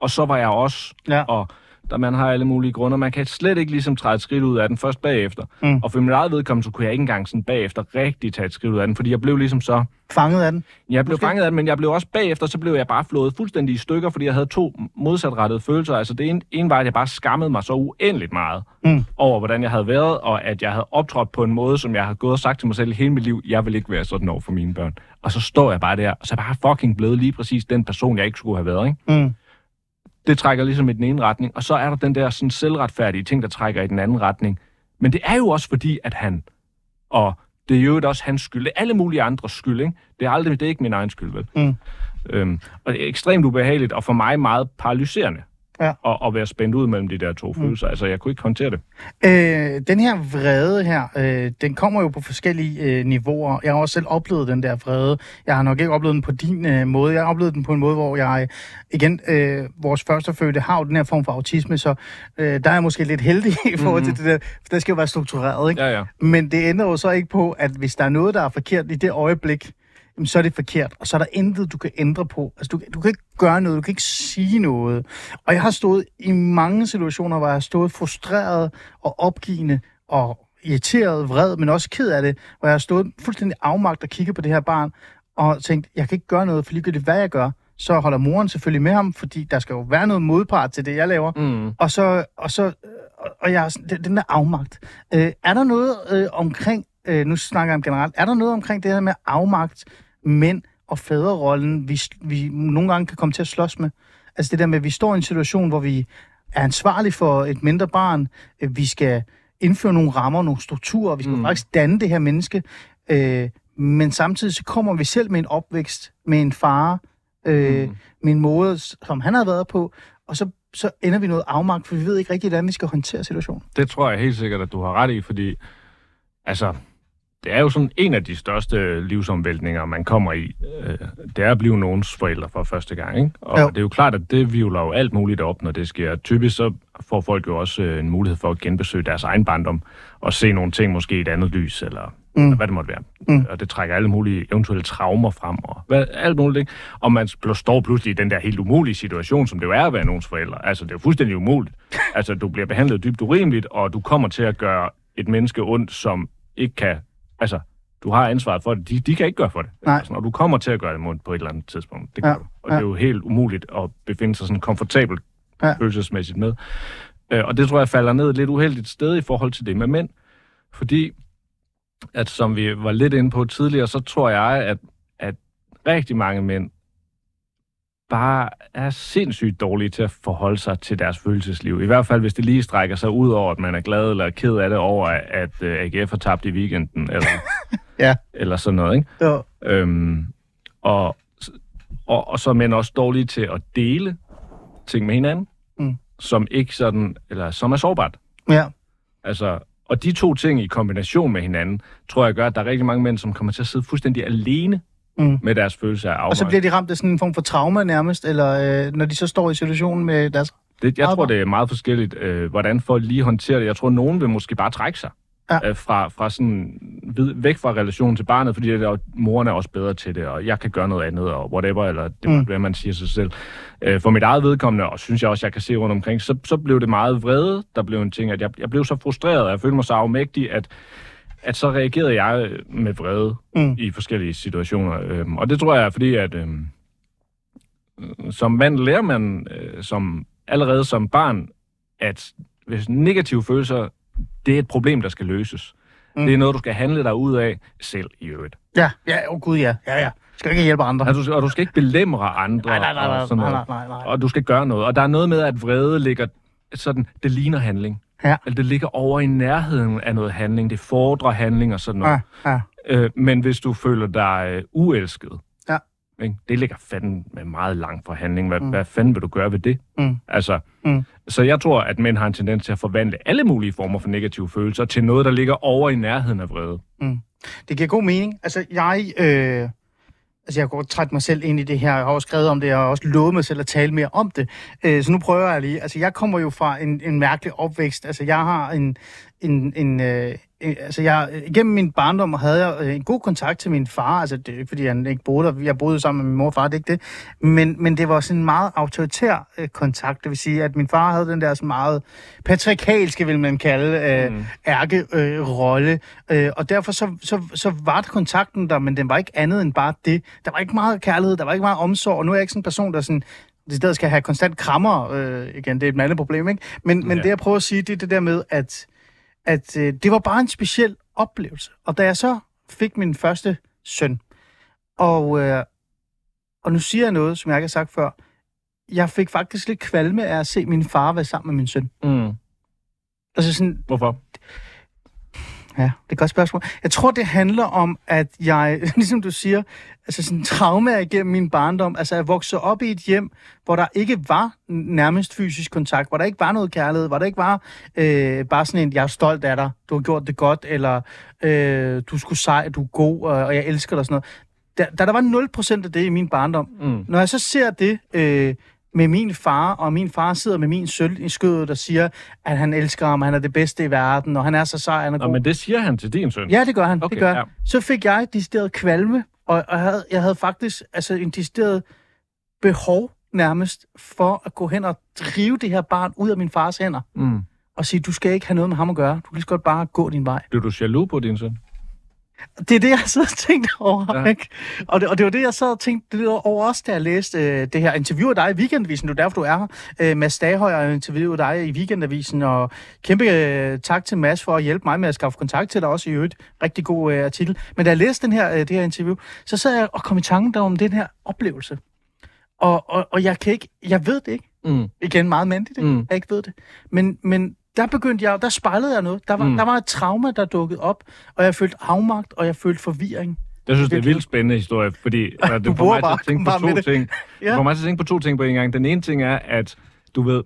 og så var jeg også, ja. og der man har alle mulige grunde. Man kan slet ikke ligesom træde et skridt ud af den først bagefter. Mm. Og for mit eget vedkommende, så kunne jeg ikke engang sådan bagefter rigtig tage et skridt ud af den, fordi jeg blev ligesom så... Fanget af den? Jeg blev Måske. fanget af den, men jeg blev også bagefter, så blev jeg bare flået fuldstændig i stykker, fordi jeg havde to modsatrettede følelser. Altså det ene, ene var, at jeg bare skammede mig så uendeligt meget Mm. over, hvordan jeg havde været, og at jeg havde optrådt på en måde, som jeg havde gået og sagt til mig selv hele mit liv, jeg vil ikke være sådan over for mine børn. Og så står jeg bare der, og så er jeg bare fucking blevet lige præcis den person, jeg ikke skulle have været, ikke? Mm. Det trækker ligesom i den ene retning, og så er der den der sådan selvretfærdige ting, der trækker i den anden retning. Men det er jo også fordi, at han, og det er jo også hans skyld, det er alle mulige andres skyld, ikke? Det er aldrig, det er ikke min egen skyld, vel? Mm. Øhm, og det er ekstremt ubehageligt, og for mig meget paralyserende. Ja. At, at være spændt ud mellem de der to mm. følelser. Altså, jeg kunne ikke håndtere det. Øh, den her vrede her, øh, den kommer jo på forskellige øh, niveauer. Jeg har også selv oplevet den der vrede. Jeg har nok ikke oplevet den på din øh, måde. Jeg har oplevet den på en måde, hvor jeg, igen, øh, vores førstefødte har jo den her form for autisme, så øh, der er jeg måske lidt heldig i forhold til det der. For det skal jo være struktureret, ikke? Ja, ja. Men det ændrer jo så ikke på, at hvis der er noget, der er forkert i det øjeblik, jamen, så er det forkert, og så er der intet, du kan ændre på. Altså, du, du kan ikke gøre noget, du kan ikke sige noget. Og jeg har stået i mange situationer, hvor jeg har stået frustreret og opgivende og irriteret, vred, men også ked af det, hvor jeg har stået fuldstændig afmagt og kigget på det her barn, og tænkt, jeg kan ikke gøre noget, for ligegyldigt hvad jeg gør, så holder moren selvfølgelig med ham, fordi der skal jo være noget modpart til det, jeg laver. Mm. Og så, og så, og jeg, den der afmagt. Øh, er der noget øh, omkring, øh, nu snakker jeg om generelt, er der noget omkring det her med afmagt, mænd og fædrerollen, vi, vi nogle gange kan komme til at slås med? Altså det der med, at vi står i en situation, hvor vi er ansvarlige for et mindre barn, øh, vi skal indføre nogle rammer, nogle strukturer, vi skal Mm. faktisk danne det her menneske, øh, men samtidig så kommer vi selv med en opvækst, med en far, øh, Mm. med en måde, som han har været på, og så, så ender vi noget afmagt, for vi ved ikke rigtig, hvordan vi skal håndtere situationen. Det tror jeg helt sikkert, at du har ret i, fordi altså, det er jo sådan en af de største livsomvæltninger, man kommer i. Øh, det er at blive nogens forældre for første gang, ikke? Og Jo. det er jo klart, at det vivler jo alt muligt op, når det sker. Typisk så får folk jo også øh, en mulighed for at genbesøge deres egen barndom og se nogle ting måske i et andet lys, eller mm. hvad det måtte være. Mm. Og det trækker alle mulige eventuelle traumer frem, og hvad, alt muligt, ikke? Og man står pludselig i den der helt umulige situation, som det jo er at være nogens forældre. Altså, det er jo fuldstændig umuligt. Altså, du bliver behandlet dybt urimeligt, og du kommer til at gøre et menneske ondt, som ikke kan... Altså, du har ansvaret for det. De, de kan ikke gøre for det. Nej. Altså, og du kommer til at gøre det ondt på et eller andet tidspunkt. Det gør Ja, du. Og ja. det er jo helt umuligt at befinde sig sådan komfortabelt Ja. følelsesmæssigt med. Øh, og det tror jeg falder ned et lidt uheldigt sted i forhold til det med mænd. Fordi, at som vi var lidt inde på tidligere, så tror jeg, at, at rigtig mange mænd bare er sindssygt dårlige til at forholde sig til deres følelsesliv. I hvert fald, hvis det lige strækker sig ud over, at man er glad eller ked af det over, at uh, AGF har tabt i weekenden, eller, Ja. eller sådan noget. Ikke? Så, Øhm, og, og, og så er mænd også dårlige til at dele ting med hinanden, Mm. som ikke sådan, eller som er sårbart. ja. Altså, og de to ting i kombination med hinanden, tror jeg gør, at der er rigtig mange mænd, som kommer til at sidde fuldstændig alene Mm. med deres følelse af Og så afmagt. bliver de ramt af sådan en form for trauma nærmest, eller øh, når de så står i situationen med deres... Det, jeg tror, Arbejde. det er meget forskelligt, øh, hvordan folk lige håndterer det. Jeg tror, nogen vil måske bare trække sig Ja. øh, fra, fra sådan, vid, væk fra relationen til barnet, fordi det er, moren er også bedre til det, og jeg kan gøre noget andet, og whatever, eller det Mm. mm. hvad man siger sig selv. Øh, for mit eget vedkommende, og synes jeg også, jeg kan se rundt omkring, så, så blev det meget vrede, der blev en ting, at jeg, jeg blev så frustreret, og jeg følte mig så afmægtig, at, at så reagerede jeg med vrede Mm. i forskellige situationer. Øhm, og det tror jeg er fordi, at øhm, øh, som mand lærer man øh, som, allerede som barn, at hvis negative følelser, det er et problem, der skal løses. Mm. Det er noget, du skal handle dig ud af selv i øvrigt. Ja, ja, åh oh, gud ja, ja, ja. Skal ikke hjælpe andre. Og du, og du skal ikke belemre andre. Nej, nej, nej, nej, og sådan nej, noget. nej, nej, nej. Og du skal gøre noget. Og der er noget med, at vrede ligger sådan, det ligner handling. Ja. Eller det ligger over i nærheden af noget handling. Det fordrer handling og sådan noget. Ja, ja. Øh, men hvis du føler dig øh, uelsket, Ja. ikke? det ligger fanden med meget lang forhandling. Hvad, Mm. mm. hvad fanden vil du gøre ved det? Mm. Altså, Mm. Så jeg tror, at mænd har en tendens til at forvandle alle mulige former for negative følelser til noget, der ligger over i nærheden af vrede. Det giver god mening. Altså, jeg... Øh, altså, jeg har godt træt mig selv ind i det her. Jeg har også skrevet om det, jeg har også lovet mig selv at tale mere om det. Øh, så nu prøver jeg lige. Altså, jeg kommer jo fra en, en mærkelig opvækst. Altså, jeg har en, en, en, øh, altså jeg, gennem min barndom havde jeg øh, en god kontakt til min far, altså det er ikke fordi han ikke boede der, jeg boede sammen med min mor og far, det er ikke det, men, men det var sådan en meget autoritær øh, kontakt, det vil sige, at min far havde den der sådan meget patriarkalske, vil man kalde, øh, mm. ærke-rolle, øh, rolle. øh, og derfor så, så, så var det kontakten der, men den var ikke andet end bare det. Der var ikke meget kærlighed, der var ikke meget omsorg, og nu er jeg ikke sådan en person, der sådan i stedet skal have konstant krammer, øh, igen, det er et andet problem, ikke? Men, men Ja. det, jeg prøver at sige, det er det der med, at, at øh, det var bare en speciel oplevelse. Og da jeg så fik min første søn, og, øh, og nu siger jeg noget, som jeg ikke har sagt før, jeg fik faktisk lidt kvalme af at se min far være sammen med min søn. Mm. Altså sådan, Hvorfor? Ja, det er et godt spørgsmål. Jeg tror, det handler om, at jeg, ligesom du siger, altså sådan traume igennem min barndom, altså jeg voksede op i et hjem, hvor der ikke var nærmest fysisk kontakt, hvor der ikke var noget kærlighed, hvor der ikke var øh, bare sådan en, jeg er stolt af dig, du har gjort det godt, eller øh, du skulle sej, du er god, og, og jeg elsker dig og sådan noget. Da, da der var 0% af det i min barndom, Mm. når jeg så ser det øh, med min far, og min far sidder med min søn i skødet og siger, at han elsker ham, han er det bedste i verden, og han er så sej, han er Nå, god. men det siger han til din søn. Ja, det gør han. Okay, det gør ja. Så fik jeg decideret kvalme, og, og jeg, havde, jeg havde faktisk altså, en decideret behov nærmest for at gå hen og drive det her barn ud af min fars hænder. Mm. Og sige, du skal ikke have noget med ham at gøre. Du kan lige så godt bare gå din vej. Blev du jaloux på din søn? Det er det, jeg sidder og tænkt over. Ja. Ikke? Og, det, og det var det, jeg sad og tænkte det over også, da jeg læste øh, det her interview af dig i Weekendavisen. Det er derfor, du er her. Øh, Mads Daghøj har interviewet dig i Weekendavisen, og kæmpe øh, tak til Mads for at hjælpe mig med at skaffe kontakt til dig også i øvrigt. Rigtig god øh, artikel. Men da jeg læste den her, øh, det her interview, så sad jeg og kom i tanken der om den her oplevelse. Og, og, og jeg kan ikke, jeg ved det ikke. Mm. Igen meget mandigt, ikke? Mm. jeg ikke ved det. Men, men der begyndte jeg, der spejlede jeg noget. Der var, Mm. der var et trauma, der dukkede op, og jeg følte afmagt, og jeg følte forvirring. Jeg synes, det er en vildt spændende historie, fordi altså, det Du får bruger mig til at tænke på to det. ting. Ja. Det får mig til at tænke på to ting på en gang. Den ene ting er, at du ved,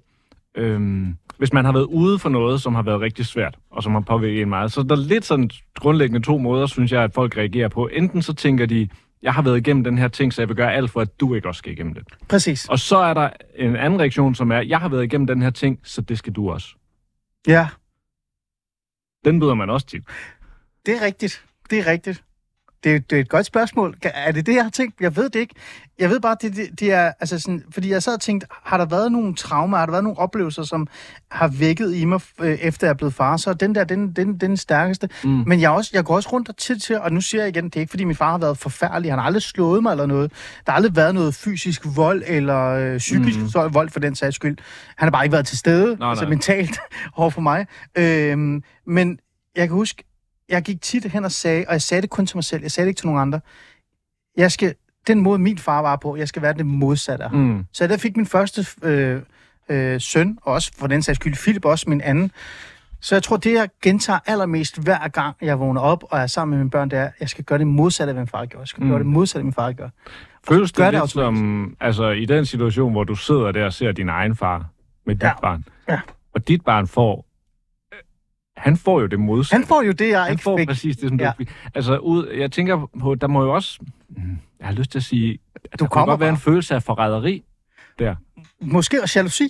øhm, hvis man har været ude for noget, som har været rigtig svært, og som har påvirket en meget, så er der lidt sådan grundlæggende to måder, synes jeg, at folk reagerer på. Enten så tænker de, jeg har været igennem den her ting, så jeg vil gøre alt for, at du ikke også skal igennem det. Præcis. Og så er der en anden reaktion, som er, jeg har været igennem den her ting, så det skal du også. Ja, Den byder man også tit. det er rigtigt. Det er rigtigt. Det, er- det er et godt spørgsmål. Er det det, jeg har tænkt? Jeg ved det ikke. Jeg ved bare, det, det, det er, altså sådan, fordi jeg sad og tænkte, har der været nogle traumer, har der været nogle oplevelser, som har vækket i mig, øh, efter jeg er blevet far, så den der, den, den, den stærkeste. Mm. Men jeg, også, jeg går også rundt og til til, og nu siger jeg igen, det er ikke, fordi min far har været forfærdelig, han har aldrig slået mig eller noget. Der har aldrig været noget fysisk vold, eller øh, psykisk mm. vold for den sags skyld. Han har bare ikke været til stede, Nej, altså nej. mentalt over for mig. Øhm, men jeg kan huske, jeg gik tit hen og sagde, og jeg sagde det kun til mig selv, jeg sagde det ikke til nogen andre, jeg skal, den måde min far var på, jeg skal være det modsatte af. Mm. Så der fik min første øh, øh, søn, og også for den sags skyld Philip, også min anden. Så jeg tror, det jeg gentager allermest hver gang, jeg vågner op og er sammen med mine børn, det er, at jeg skal gøre det modsatte af, hvad min far gør. Jeg skal Mm. gøre det modsatte af, hvad min far gør. Føles det det lidt som, altså i den situation, hvor du sidder der og ser din egen far med dit Ja. barn, Ja. og dit barn får, han får jo det modsatte. Han får jo det, jeg han ikke får fik. præcis det, som Ja. du fik. Altså, ud, jeg tænker på, der må jo også, mm, jeg har lyst til at sige, at der kunne kommer godt være en følelse af forræderi. Måske også jalousi.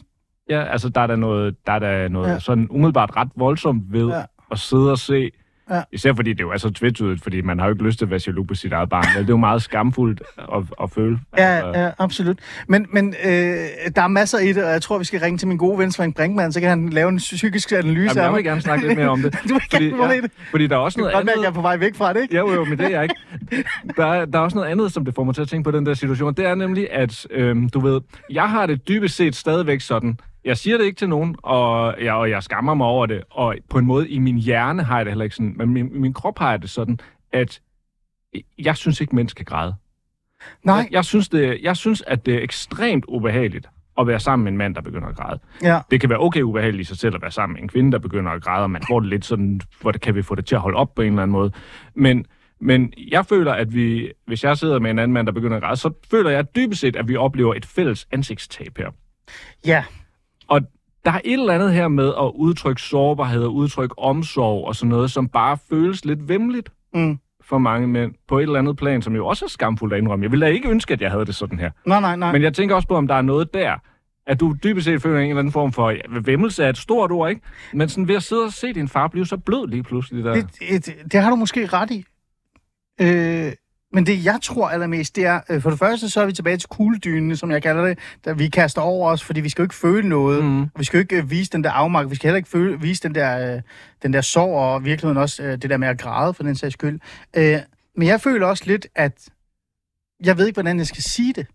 Ja, altså der er der noget, der er der noget ja. Sådan umiddelbart ret voldsomt ved. Ja. at sidde og se, Ja. især fordi det jo er så tvetydigt, fordi man har jo ikke lyst til at være jaloux på sit eget barn. Det er jo meget skamfuldt at, at føle. Altså, Ja, ja, absolut. Men, men øh, der er masser i det, og jeg tror, vi skal ringe til min gode ven Svend Brinkmann, så kan han lave en psykisk analyse Jamen, jeg vil gerne snakke lidt mere om det. Du vil fordi, gerne ja, det. fordi der er også noget godt andet... jeg er på vej væk fra det, ikke? Jo, jo, men det er jeg ikke. Der er, der er også noget andet, som det får mig til at tænke på den der situation. Det er nemlig, at øhm, du ved, jeg har det dybest set stadigvæk sådan, jeg siger det ikke til nogen, og jeg, og jeg skammer mig over det, og på en måde i min hjerne har jeg det heller ikke sådan, men min, min krop har jeg det sådan, at jeg synes ikke, mænd skal græde. Nej, Jeg, jeg, synes det, jeg synes, at det er ekstremt ubehageligt at være sammen med en mand, der begynder at græde. ja. Det kan være okay ubehageligt i sig selv at være sammen med en kvinde, der begynder at græde, og man får det lidt sådan, hvor det kan vi få det til at holde op på en eller anden måde. Men, men jeg føler, at vi, hvis jeg sidder med en anden mand, der begynder at græde, så føler jeg dybest set, at vi oplever et fælles ansigtstab her. Ja, Og der er et eller andet her med at udtrykke sårbarhed og udtrykke omsorg og sådan noget, som bare føles lidt vemmeligt mm. for mange mænd på et eller andet plan, som jo også er skamfuldt at indrømme. Jeg ville da ikke ønske, at jeg havde det sådan her. nej, nej, nej. Men jeg tænker også på, om der er noget der, At du dybest set føler en eller anden form for ja, vemmelse er et stort ord, ikke? Men sådan ved at sidde og se din far blive så blød lige pludselig der. Det, det, det har du måske ret i. Øh, men det, jeg tror allermest, det er, øh, for det første, så er vi tilbage til kugledynene, som jeg kalder det, der vi kaster over os, fordi vi skal jo ikke føle noget. Mm. Vi skal jo ikke øh, vise den der afmagt. Vi skal heller ikke føle, vise den der, øh, den der sorg, og virkeligheden også øh, det der med at græde, for den sags skyld. Øh, men jeg føler også lidt, at jeg ved ikke, hvordan jeg skal sige det.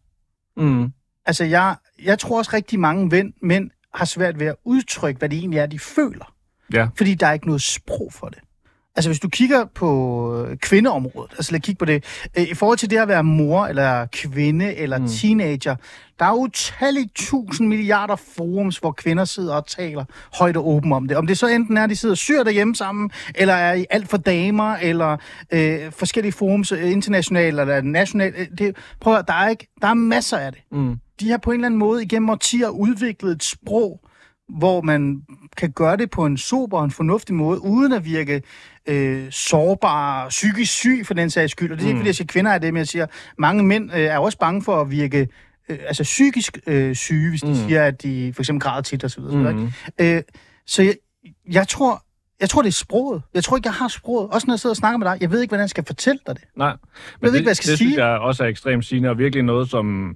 Mm. Altså, jeg, jeg tror også rigtig mange mænd, mænd har svært ved at udtrykke, hvad det egentlig er, de føler. Ja. Fordi der er ikke noget sprog for det. Altså, hvis du kigger på øh, kvindeområdet, altså lad kigge på det, øh, i forhold til det at være mor, eller kvinde, eller mm. teenager, der er utallige tusind milliarder forums, hvor kvinder sidder og taler højt og åbent om det. Om det så enten er, at de sidder og syr derhjemme sammen, eller er i alt for damer, eller øh, forskellige forums, øh, internationalt eller nationalt. Det, prøv at, der er, ikke, der er masser af det. Mm. De har på en eller anden måde igennem årtier udviklet et sprog, hvor man kan gøre det på en sober og en fornuftig måde, uden at virke øh, sårbar, psykisk syg for den sags skyld. Og det er ikke, fordi jeg siger kvinder er det, men jeg siger, mange mænd øh, er også bange for at virke øh, altså psykisk øh, syge, hvis de mm. siger, at de for eksempel græder tit videre. Mm. Øh, så jeg, jeg tror, jeg tror, det er sproget. Jeg tror ikke, jeg har sproget. Også når jeg sidder og snakker med dig. Jeg ved ikke, hvordan jeg skal fortælle dig det. Nej. Jeg ved det, ikke, hvad jeg skal det sige. synes jeg også er ekstremt sigende, og virkelig noget, som,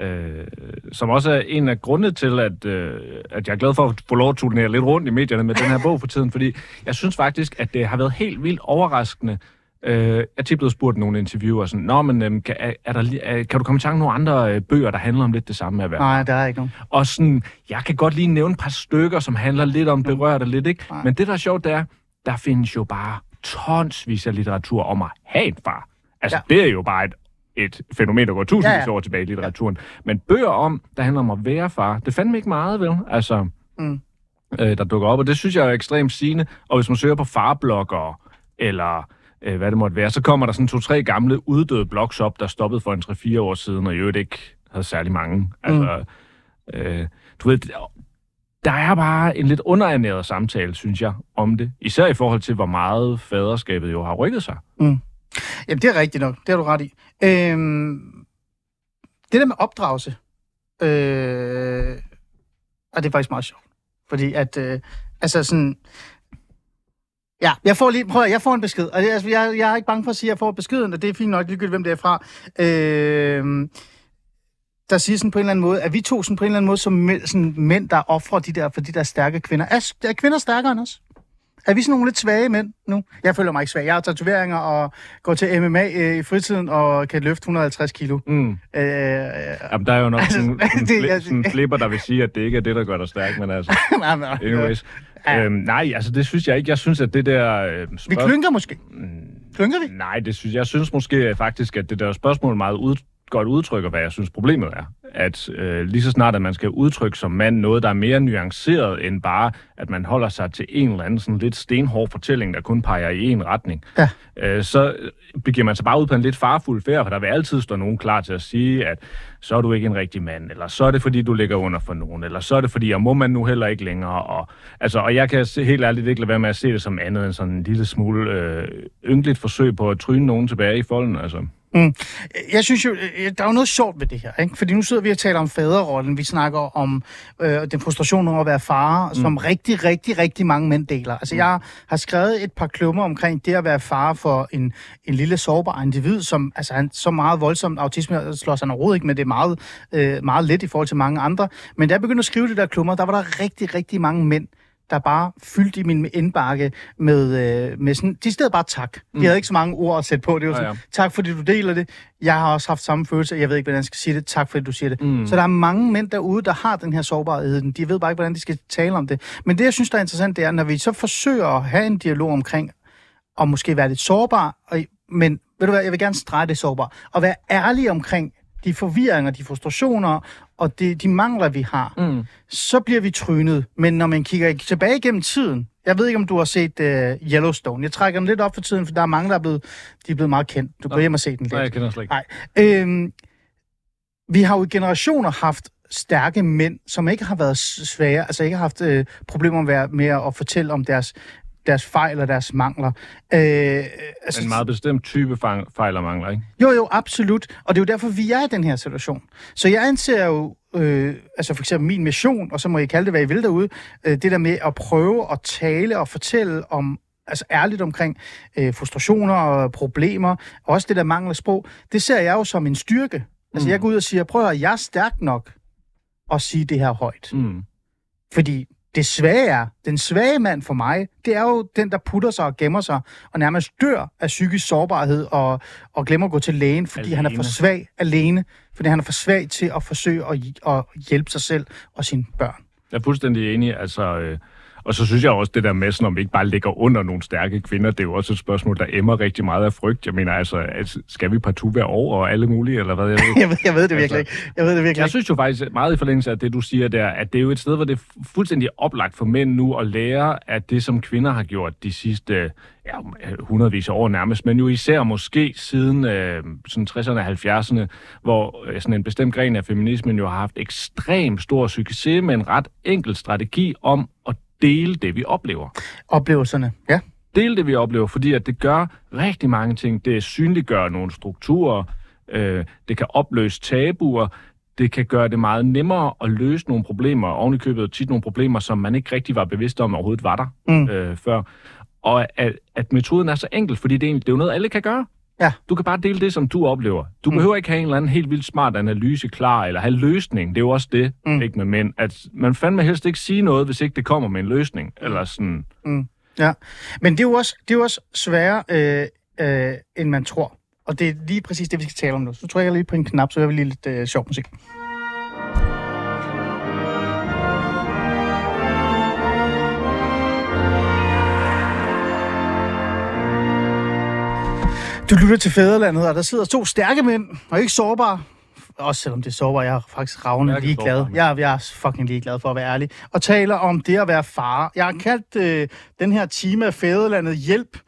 øh, som også er en af grundene til, at, øh, at jeg er glad for at få lov at turnere lidt rundt i medierne med den her bog for tiden, fordi jeg synes faktisk, at det har været helt vildt overraskende. Øh, jeg er tit blevet spurgt nogle interviewer, sådan, Nå, men øh, kan, er, er der, er, kan du komme i tanke om nogle andre øh, bøger, der handler om lidt det samme være Nej, der er ikke nogen. Og sådan, jeg kan godt lige nævne et par stykker, som handler lidt om berørt og lidt, ikke? Nej. Men det, der er sjovt, det er, der findes jo bare tonsvis af litteratur om at have en far. Altså, ja. det er jo bare et, et fænomen, der går tusindvis Ja, ja, ja. ja. år tilbage i litteraturen. Men bøger om, der handler om at være far, det fandme ikke meget, vel? Altså, Mm. øh, der dukker op, og det synes jeg er ekstremt sigende. Og hvis man søger på farbloggere, eller øh, hvad det måtte være, så kommer der sådan to-tre gamle uddøde blogs op, der stoppede for en 3-4 år siden, og i øvrigt ikke havde særlig mange. Altså, øh, du ved, der er bare en lidt underernæret samtale, synes jeg, om det. Især i forhold til, hvor meget faderskabet jo har rykket sig. Jamen, det er rigtigt nok. Det har du ret i. Øhm, det der med opdragelse, øh, og det er faktisk meget sjovt. Fordi at, øh, altså sådan, ja, jeg får lige, prøv at, jeg får en besked, og det, altså, jeg, jeg er ikke bange for at sige, at jeg får beskeden, og det er fint nok, ligegyldigt hvem det er fra. Øh, der siger sådan på en eller anden måde, at vi to sådan på en eller anden måde som mæ, sådan mænd, der offrer de der, for de der stærke kvinder. Er, er kvinder stærkere end os? Er vi sådan nogle lidt svage mænd nu? Jeg føler mig ikke svag. Jeg har tatoveringer og går til MMA øh, i fritiden og kan løfte 150 kilo. Mm. Øh, Jamen, der er jo nok Altså, det- fli- altså- flipper, der vil sige, at det ikke er det, der gør dig stærk, men altså, nej, nej, anyways. Ja. Øhm, nej, altså det synes jeg ikke. Jeg synes, at det der... Øh, Vi spørg- klynker måske. Klynker vi? Nej, det synes jeg synes måske faktisk, at det der spørgsmål meget ud, godt udtrykker, hvad jeg synes problemet er. At øh, lige så snart, at man skal udtrykke som mand noget, der er mere nuanceret end bare, at man holder sig til en eller anden sådan lidt stenhård fortælling, der kun peger i en retning, Ja. øh, så begiver man sig bare ud på en lidt farfuld færd, for der vil altid stå nogen klar til at sige, at så er du ikke en rigtig mand, eller så er det fordi, du ligger under for nogen, eller så er det fordi, og må man nu heller ikke længere. Og, altså, og jeg kan helt ærligt ikke lade være med at se det som andet end sådan en lille smule øh, ynkeligt forsøg på at tryne nogen tilbage i folden. Altså. Jeg synes jo, øh, der er jo noget sjovt ved det her, ikke? Fordi nu sidder vi og taler om faderrollen. Vi snakker om øh, den frustration over at være far, mm. som rigtig, rigtig, rigtig mange mænd deler. Altså, mm. jeg har skrevet et par klummer omkring det at være far for en, en lille sårbar individ, som altså, han, så meget voldsomt autisme slår sig overhovedet ikke med. Det er meget, øh, meget let i forhold til mange andre. Men da jeg begyndte at skrive det der klummer, der var der rigtig, rigtig mange mænd, der bare fyldte i min indbakke med, øh, med sådan, de steder bare tak. De havde ikke så mange ord at sætte på. Det var Ja, sådan, ja. tak fordi du deler det. Jeg har også haft samme følelse, jeg ved ikke, hvordan jeg skal sige det. Tak fordi du siger det. Mm. Så der er mange mænd derude, der har den her sårbarhed. De ved bare ikke, hvordan de skal tale om det. Men det, jeg synes, der er interessant, det er, når vi så forsøger at have en dialog omkring, og måske være lidt sårbar, og, men ved du hvad, jeg vil gerne strege det sårbar, og være ærlig omkring de forvirringer, de frustrationer, og de, de mangler, vi har Mm. så bliver vi trynet. Men når man kigger tilbage igennem tiden, jeg ved ikke, om du har set uh, Yellowstone. Jeg trækker den lidt op for tiden, for der er mange, der er blevet, de er blevet meget kendt. Du går hjem og se den lidt. Nej, jeg kender slet ikke. Nej. Øhm, vi har jo i generationer haft stærke mænd, som ikke har været svære, altså ikke har haft øh, problemer med, at- med at fortælle om deres, deres fejl og deres mangler. Øh, altså, En meget bestemt type fejl og mangler, ikke? jo, jo, absolut. Og det er jo derfor, vi er i den her situation. Så jeg anser jo øh, altså for eksempel min mission, og så må I kalde det, hvad I vil derude, øh, det der med at prøve at tale og fortælle om altså ærligt omkring øh, frustrationer og problemer, og også det der mangler sprog, det ser jeg jo som en styrke. Altså Mm. jeg går ud og siger, prøv at jeg er stærk nok at sige det her højt. Mm. Fordi det svage er, den svage mand for mig, det er jo den, der putter sig og gemmer sig, og nærmest dør af psykisk sårbarhed, og, og glemmer at gå til lægen, fordi alene. han er for svag alene, fordi han er for svag til at forsøge at, at hjælpe sig selv og sine børn. Jeg er fuldstændig enig. Altså, øh, og så synes jeg også, det der med, sådan, om vi ikke bare ligger under nogle stærke kvinder, det er jo også et spørgsmål, der emmer rigtig meget af frygt. Jeg mener, altså, altså skal vi partout være over og alle mulige, eller hvad? Jeg ved, Jeg ved, jeg ved det virkelig Altså, ikke. Jeg ved det virkelig Jeg ikke. synes jo faktisk meget i forlængelse af det, du siger der, at det er jo et sted, hvor det er fu- fuldstændig oplagt for mænd nu at lære, at det, som kvinder har gjort de sidste ja, hundredvis af år nærmest, men jo især måske siden øh, sådan 60'erne og 70'erne, hvor øh, sådan en bestemt gren af feminismen jo har haft ekstrem stor succes med en ret enkel strategi om at dele det, vi oplever Oplevelserne, ja. dele det, vi oplever, fordi at det gør rigtig mange ting. Det synliggør nogle strukturer, øh, det kan opløse tabuer, det kan gøre det meget nemmere at løse nogle problemer, oven i købet tit nogle problemer, som man ikke rigtig var bevidst om overhovedet var der Mm. øh, før. Og at, at metoden er så enkel, fordi det er, det er jo noget, alle kan gøre. Ja. Du kan bare dele det, som du oplever. Du Mm. behøver ikke have en eller anden helt vildt smart analyse klar, eller have løsning. Det er jo også det, Mm. mm. ikke med mænd. At man fandme helst ikke sige noget, hvis ikke det kommer med en løsning. Eller sådan, Ja, men det er jo også, det er jo også sværere, øh, øh, end man tror. Og det er lige præcis det, vi skal tale om nu. Så trykker jeg lige på en knap, så hører vi lige lidt øh, sjov musik. Du lytter til Fæderlandet, og der sidder to stærke mænd, og ikke sårbare. Også selvom det er sårbare, jeg er faktisk ravne Stærke ligeglad. sårbare mænd. Jeg, er- jeg er fucking ligeglad for at være ærlig. Og taler om det at være far. Jeg har kaldt øh, den her time af Fæderlandet hjælp.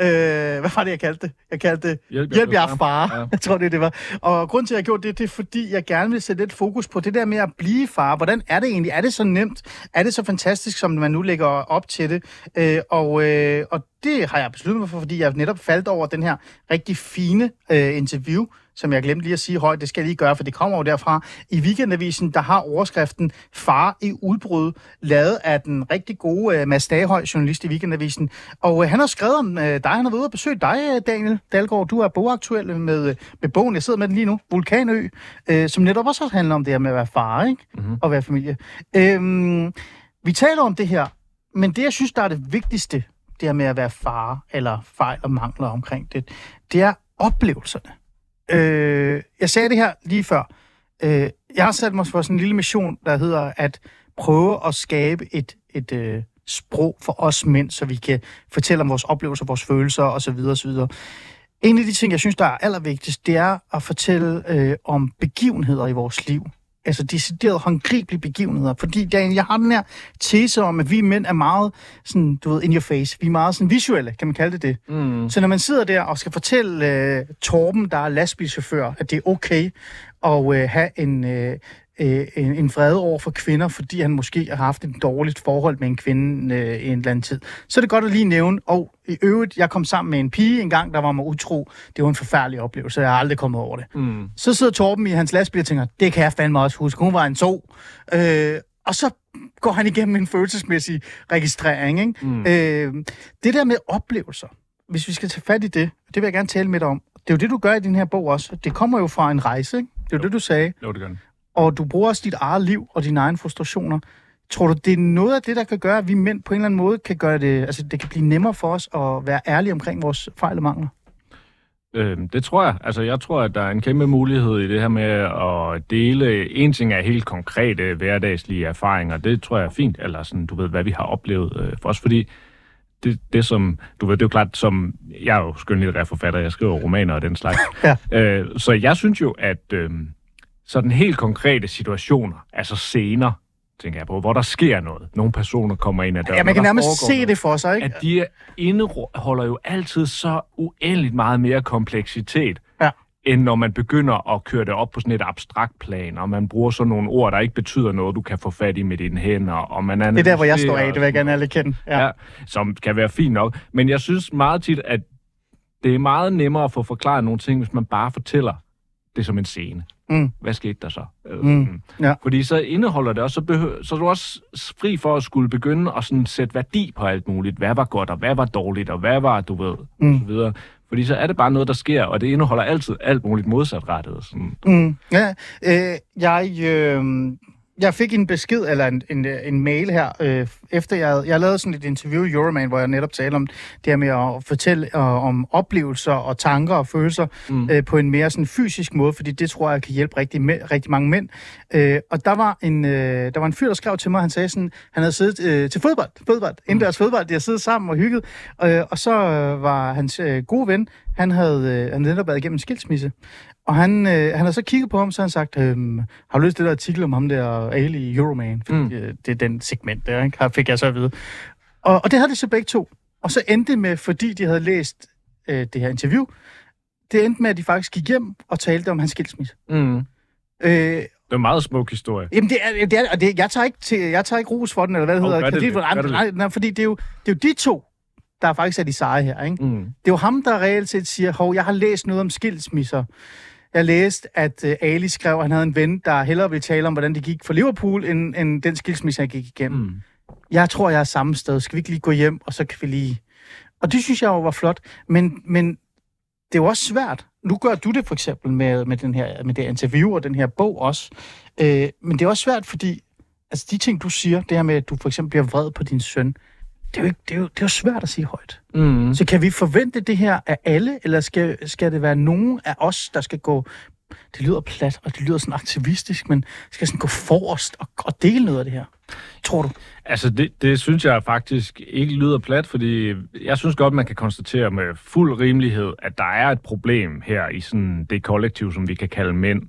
Øh, hvad var det, jeg kaldte det? Jeg kaldte det Hjælp, Hjælp, jeg er far. Ja. Jeg tror, det er det var. Og grund til, at jeg gjorde det, det er, fordi jeg gerne vil sætte lidt fokus på det der med at blive far. Hvordan er det egentlig? Er det så nemt? Er det så fantastisk, som man nu lægger op til det? Øh, og, øh, og det har jeg besluttet mig for, fordi jeg netop faldt over den her rigtig fine øh, interview, som jeg glemte lige at sige højt. Det skal jeg lige gøre, for det kommer jo derfra. I Weekendavisen, der har overskriften Far i udbrud, lavet af den rigtig gode øh, Mads Daghøj, journalist i Weekendavisen. Og øh, han har skrevet om øh, dig. Han har været ude og besøge dig, øh, Daniel Dalgaard. Du er bogaktuel med, øh, med bogen, jeg sidder med den lige nu, Vulkanø, øh, som netop også handler om det her med at være far, ikke? Mhm. Og være familie. Øhm, vi taler om det her, men det, jeg synes, der er det vigtigste, det her med at være far, eller fejl og mangler omkring det, det er oplevelserne. Øh, jeg sagde det her lige før. Øh, jeg har sat mig for sådan en lille mission, der hedder at prøve at skabe et, et øh, sprog for os mænd, så vi kan fortælle om vores oplevelser, vores følelser osv. osv. En af de ting, jeg synes, der er allervigtigst, det er at fortælle øh, om begivenheder i vores liv. Altså decideret håndgribelige begivenheder. Fordi Daniel, jeg har den her tese om, at vi mænd er meget sådan, du ved, in your face. Vi er meget sådan visuelle, kan man kalde det det. Mm. Så når man sidder der og skal fortælle øh, Torben, der er lastbilchauffør, at det er okay at øh, have en, øh, øh, en, en vrede over for kvinder, fordi han måske har haft et dårligt forhold med en kvinde øh, i en eller anden tid, så er det godt at lige nævne, og i øvrigt, jeg kom sammen med en pige en gang, der var mig utro. Det var en forfærdelig oplevelse, jeg har aldrig kommet over det. Mm. Så sidder Torben i hans lastbil og tænker, det kan jeg fandme også huske, hun var en to. Øh, og så går han igennem en følelsesmæssig registrering. Ikke? Mm. Øh, det der med oplevelser, hvis vi skal tage fat i det, det vil jeg gerne tale med dig om. Det er jo det, du gør i din her bog også. Det kommer jo fra en rejse, ikke? Det er jo det, du sagde. Jo, det gør den. Og du bruger også dit eget liv og dine egne frustrationer. Tror du, det er noget af det, der kan gøre, at vi mænd på en eller anden måde kan gøre det, altså det kan blive nemmere for os at være ærlige omkring vores fejl og mangler? Øhm, det tror jeg. Altså, jeg tror, at der er en kæmpe mulighed i det her med at dele. En ting er helt konkrete hverdagslige erfaringer. Det tror jeg er fint. Eller sådan, du ved, hvad vi har oplevet øh, for os. Fordi det, det som, du ved, det er jo klart, som, jeg er jo skønlitterær forfatter, jeg skriver romaner og den slags. Ja. Øh, så jeg synes jo, at øh, sådan helt konkrete situationer, altså scener, tænker jeg på, hvor der sker noget. Nogle personer kommer ind ad døren. Ja, man kan nærmest se noget det for sig, ikke? at de indeholder jo altid så uendeligt meget mere kompleksitet, Ja. end når man begynder at køre det op på sådan et abstrakt plan, og man bruger sådan nogle ord, der ikke betyder noget, du kan få fat i med dine hænder, og man Det er der, hvor jeg står af, det vil jeg gerne alle kende. Ja. ja, som kan være fint nok. Men jeg synes meget tit, at det er meget nemmere at få forklaret nogle ting, hvis man bare fortæller det som en scene. Mm. Hvad skete der så? Øh, Mm. Ja. Fordi så indeholder det også, så, behø- så er du også fri for at skulle begynde at sådan sætte værdi på alt muligt. Hvad var godt, og hvad var dårligt, og hvad var, du ved, Mm. og så videre. Fordi så er det bare noget, der sker, og det indeholder altid alt muligt modsatrettet. Sådan. Mm. Ja, øh, jeg, øh, jeg fik en besked, eller en, en, en mail her, øh, efter jeg, jeg lavede sådan et interview i Euroman, hvor jeg netop talte om det her med at fortælle øh, om oplevelser og tanker og følelser mm. øh, på en mere sådan fysisk måde, fordi det tror jeg kan hjælpe rigtig, mæ- rigtig mange mænd. Øh, og der var, en, øh, der var en fyr, der skrev til mig, han sagde sådan, han havde siddet øh, til fodbold, fodbold, indendørs fodbold, de havde siddet sammen og hygget, øh, og så øh, var hans øh, gode ven, han havde, øh, han netop været igennem en skilsmisse, og han, øh, han har så kigget på ham, så han sagt, øhm, har du læst det der artikel om ham der, Ali i Euroman? Fordi Mm. øh, det er den segment der, ikke? Har- fik jeg så at vide. Og, og det havde de så begge to. Og så endte det med, fordi de havde læst øh, det her interview, det endte med, at de faktisk gik hjem og talte om hans skilsmisse. Mm. Øh, Det er en meget smuk historie. Jamen, det er, det er, og det, jeg, tager ikke til, jeg tager ikke ros for den, eller hvad det Hov, hedder. gør det det? nej, nej, fordi det er, jo, det er jo de to, der faktisk er de seje her, ikke? Mm. Det er jo ham, der reelt set siger, hov, jeg har læst noget om skilsmisser. Jeg læste, at uh, Ali skrev, at han havde en ven, der hellere ville tale om, hvordan det gik for Liverpool, end, end den skilsmisse, han gik igennem. Mm. Jeg tror, jeg er samme sted. Skal vi ikke lige gå hjem, og så kan vi lige... Og det synes jeg jo var flot. Men, men det er jo også svært. Nu gør du det for eksempel med, med, den her, med det interview og den her bog også. Øh, men det er også svært, fordi altså, de ting, du siger, det her med, at du for eksempel bliver vred på din søn, det er jo, ikke, det er jo, det er jo svært at sige højt. Mm. Så kan vi forvente det her af alle, eller skal, skal det være nogen af os, der skal gå... Det lyder plat, og det lyder sådan aktivistisk, men skal sådan gå forrest og, og dele noget af det her? Tror du? Altså, det, det synes jeg faktisk ikke lyder plat, fordi jeg synes godt, man kan konstatere med fuld rimelighed, at der er et problem her i sådan det kollektiv, som vi kan kalde mænd.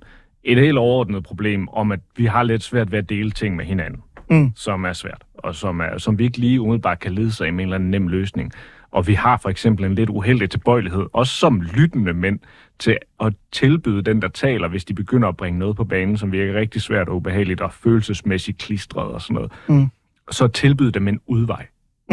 Et helt overordnet problem om, at vi har lidt svært ved at dele ting med hinanden, Mm. som er svært, og som, er, som vi ikke lige umiddelbart kan lede sig i med en eller anden nem løsning. Og vi har for eksempel en lidt uheldig tilbøjelighed, også som lyttende mænd, til at tilbyde den, der taler, hvis de begynder at bringe noget på banen, som virker rigtig svært og ubehageligt og følelsesmæssigt klistret og sådan noget. Mm. Så tilbyde dem en udvej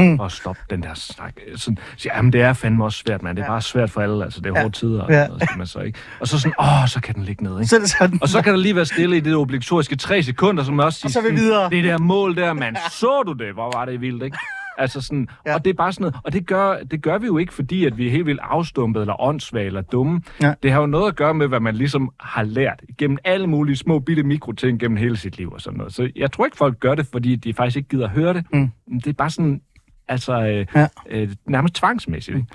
Mm. at stoppe den der snak. Sådan, siger, jamen det er fandme også svært, mand. Det er Ja. bare svært for alle, altså det er Ja. hårde tider. Og, Ja. skal man så, ikke? og så sådan, åh, så kan den ligge ned, ikke? Så det sådan. Og så kan der lige være stille i det obligatoriske tre sekunder, som også siger, Og så vi videre. det der mål der, mand, så du det? Hvor var det vildt, ikke? Altså sådan, Ja. ja. og det er bare sådan noget, og det gør, det gør vi jo ikke, fordi at vi er helt vildt afstumpet, eller åndssvage, eller dumme. Ja. Det har jo noget at gøre med, hvad man ligesom har lært gennem alle mulige små bitte mikroting gennem hele sit liv og sådan noget. Så jeg tror ikke, folk gør det, fordi de faktisk ikke gider at høre det. Mm. Det er bare sådan, altså øh, Ja. øh, nærmest tvangsmæssigt. Ikke?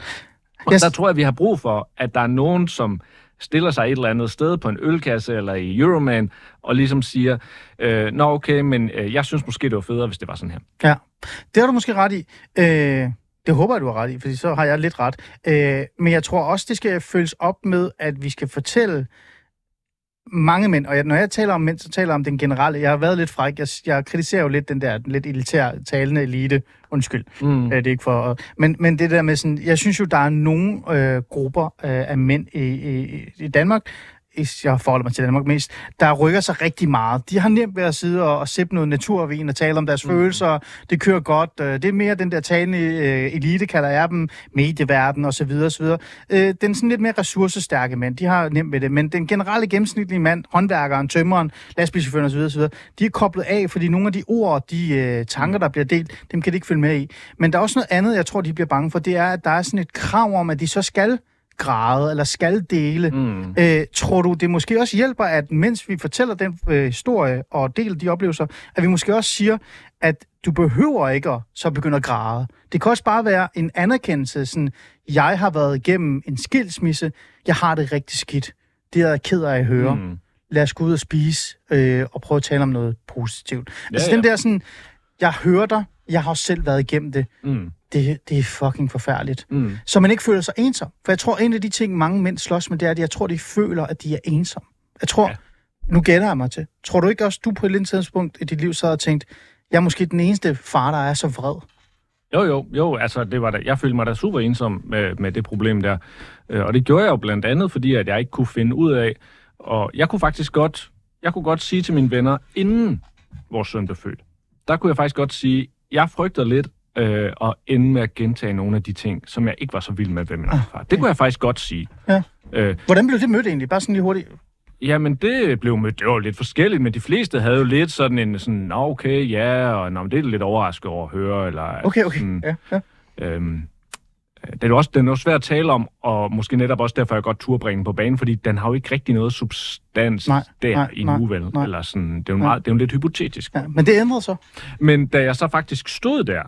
Og Yes. der tror jeg, vi har brug for, at der er nogen, som stiller sig et eller andet sted på en ølkasse eller i Euroman, og ligesom siger, øh, nå okay, men øh, jeg synes måske, det var federe, hvis det var sådan her. Ja, det har du måske ret i. Øh, det håber jeg, du har ret i, fordi så har jeg lidt ret. Øh, men jeg tror også, det skal følges op med, at vi skal fortælle mange mænd, og jeg, når jeg taler om mænd, så taler jeg om den generelle. Jeg har været lidt fræk. Jeg, jeg kritiserer jo lidt den der lidt elitær talende elite. Undskyld. Mm. Øh, det er ikke for... Men, men det der med sådan... Jeg synes jo, der er nogle øh, grupper øh, af mænd i, i, i Danmark, hvis jeg forholder mig til Danmark mest, der rykker sig rigtig meget. De har nemt ved at sidde og, og sippe noget naturvin og tale om deres mm. følelser. Det kører godt. Øh, det er mere den der talende øh, elite, kalder jeg dem, medieverden osv. osv. Øh, den sådan lidt mere ressourcestærke mænd, de har nemt ved det. Men den generelle gennemsnitlige mand, håndværkeren, tømmeren, lastbilchaufføren osv., osv., de er koblet af, fordi nogle af de ord, de øh, tanker, der bliver delt, dem kan de ikke følge med i. Men der er også noget andet, jeg tror, de bliver bange for, det er, at der er sådan et krav om, at de så skal græde eller skal dele. Mm. Øh, tror du, det måske også hjælper, at mens vi fortæller den øh, historie og deler de oplevelser, at vi måske også siger, at du behøver ikke at så begynde at græde. Det kan også bare være en anerkendelse, sådan, jeg har været igennem en skilsmisse, jeg har det rigtig skidt. Det er jeg ked af at høre. Mm. Lad os gå ud og spise øh, og prøve at tale om noget positivt. Ja, altså ja. den der sådan, jeg hører dig, jeg har også selv været igennem det. Mm. Det, det er fucking forfærdeligt. Mm. Så man ikke føler sig ensom. For jeg tror, en af de ting, mange mænd slås med, det er, at jeg tror, de føler, at de er ensomme. Jeg tror, ja. Nu gætter jeg mig til. Tror du ikke også, du på et eller andet tidspunkt i dit liv så har tænkt, jeg er måske den eneste far, der er så vred? Jo, jo, jo, altså det var da, jeg følte mig da super ensom med, med det problem der. Øh, Og det gjorde jeg jo blandt andet, fordi at jeg ikke kunne finde ud af, og jeg kunne faktisk godt, jeg kunne godt sige til mine venner, inden vores søn blev født, der kunne jeg faktisk godt sige, jeg frygter lidt øh, at ende med at gentage nogle af de ting, som jeg ikke var så vild med ved min egen far. Det kunne jeg faktisk godt sige. Ja. Øh, Hvordan blev det mødt egentlig? Bare sådan lige hurtigt. Jamen, det blev med, det var lidt forskelligt, men de fleste havde jo lidt sådan en sådan, nå okay, ja, og nå, det er lidt overrasket over at høre, eller... Okay, okay. Sådan, Ja, ja. øhm, det er jo også, den er jo svært at tale om, og måske netop også derfor, jeg godt turde bringe på banen, fordi den har jo ikke rigtig noget substans Nej, der nej, endnu, nej, vel? nej. Eller sådan, det er jo, meget, det er jo lidt hypotetisk. ja. Men det ændrede så. Men da jeg så faktisk stod der,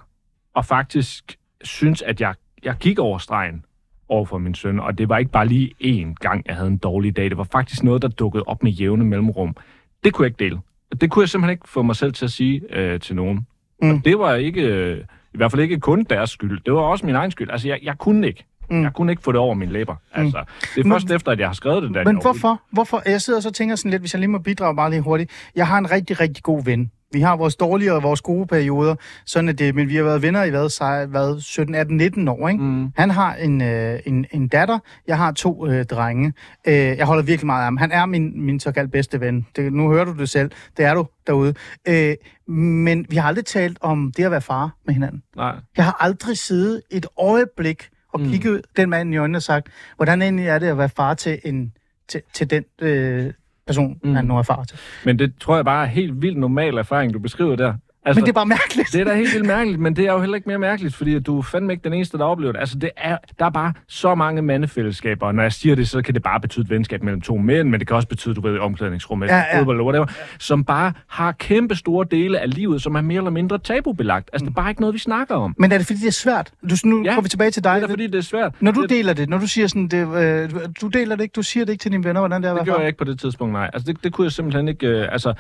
og faktisk synes, at jeg, jeg gik over stregen over for min søn, og det var ikke bare lige én gang, jeg havde en dårlig dag. Det var faktisk noget, der dukkede op med jævne mellemrum. Det kunne jeg ikke dele. Det kunne jeg simpelthen ikke få mig selv til at sige øh, til nogen. Mm. Mm. Og det var ikke, øh, i hvert fald ikke kun deres skyld. Det var også min egen skyld. Altså, jeg, jeg kunne ikke. Mm. Mm. Jeg kunne ikke få det over mine læber. Altså, det er Men- først efter, at jeg har skrevet det der. Men hvorfor? hvorfor? Jeg sidder og så tænker sådan lidt, hvis jeg lige må bidrage bare lige hurtigt. Jeg har en rigtig, rigtig god ven. Vi har vores dårlige og vores gode perioder, sådan er det, men vi har været venner i hvad, sej- hvad 17, 18, 19 år, ikke? Mm. Han har en, øh, en, en datter, jeg har to øh, drenge. Øh, jeg holder virkelig meget af ham. Han er min, min såkaldt bedste ven. Det, nu hører du det selv. Det er du derude. Øh, men vi har aldrig talt om det at være far med hinanden. Nej. Jeg har aldrig siddet et øjeblik og Mm. kigget den mand i øjnene og sagt, hvordan egentlig er det at være far til, en, til, til den øh, person, Mm. han nu er far til. Men det tror jeg bare er helt vildt normal erfaring, du beskriver der. Altså, Men det er bare mærkeligt. Det er da helt vildt mærkeligt, men det er jo heller ikke mere mærkeligt, fordi du er fandme ikke den eneste, der oplever det. Altså, det er, der er bare så mange mandefællesskaber, og når jeg siger det, så kan det bare betyde et venskab mellem to mænd, men det kan også betyde, du ved, omklædningsrum med Ja, ja, fodbold eller whatever, som bare har kæmpe store dele af livet, som er mere eller mindre tabubelagt. Altså, det er bare ikke noget, vi snakker om. Men er det fordi, det er svært? Du, nu Ja, går vi tilbage til dig. Det er fordi det er svært. Når du det, deler det, når du siger sådan, det, øh, du deler det ikke, du siger det ikke til dine venner, hvordan det er det gjorde jeg ikke på det tidspunkt, nej. Altså, det, det kunne jeg simpelthen ikke... Øh, altså,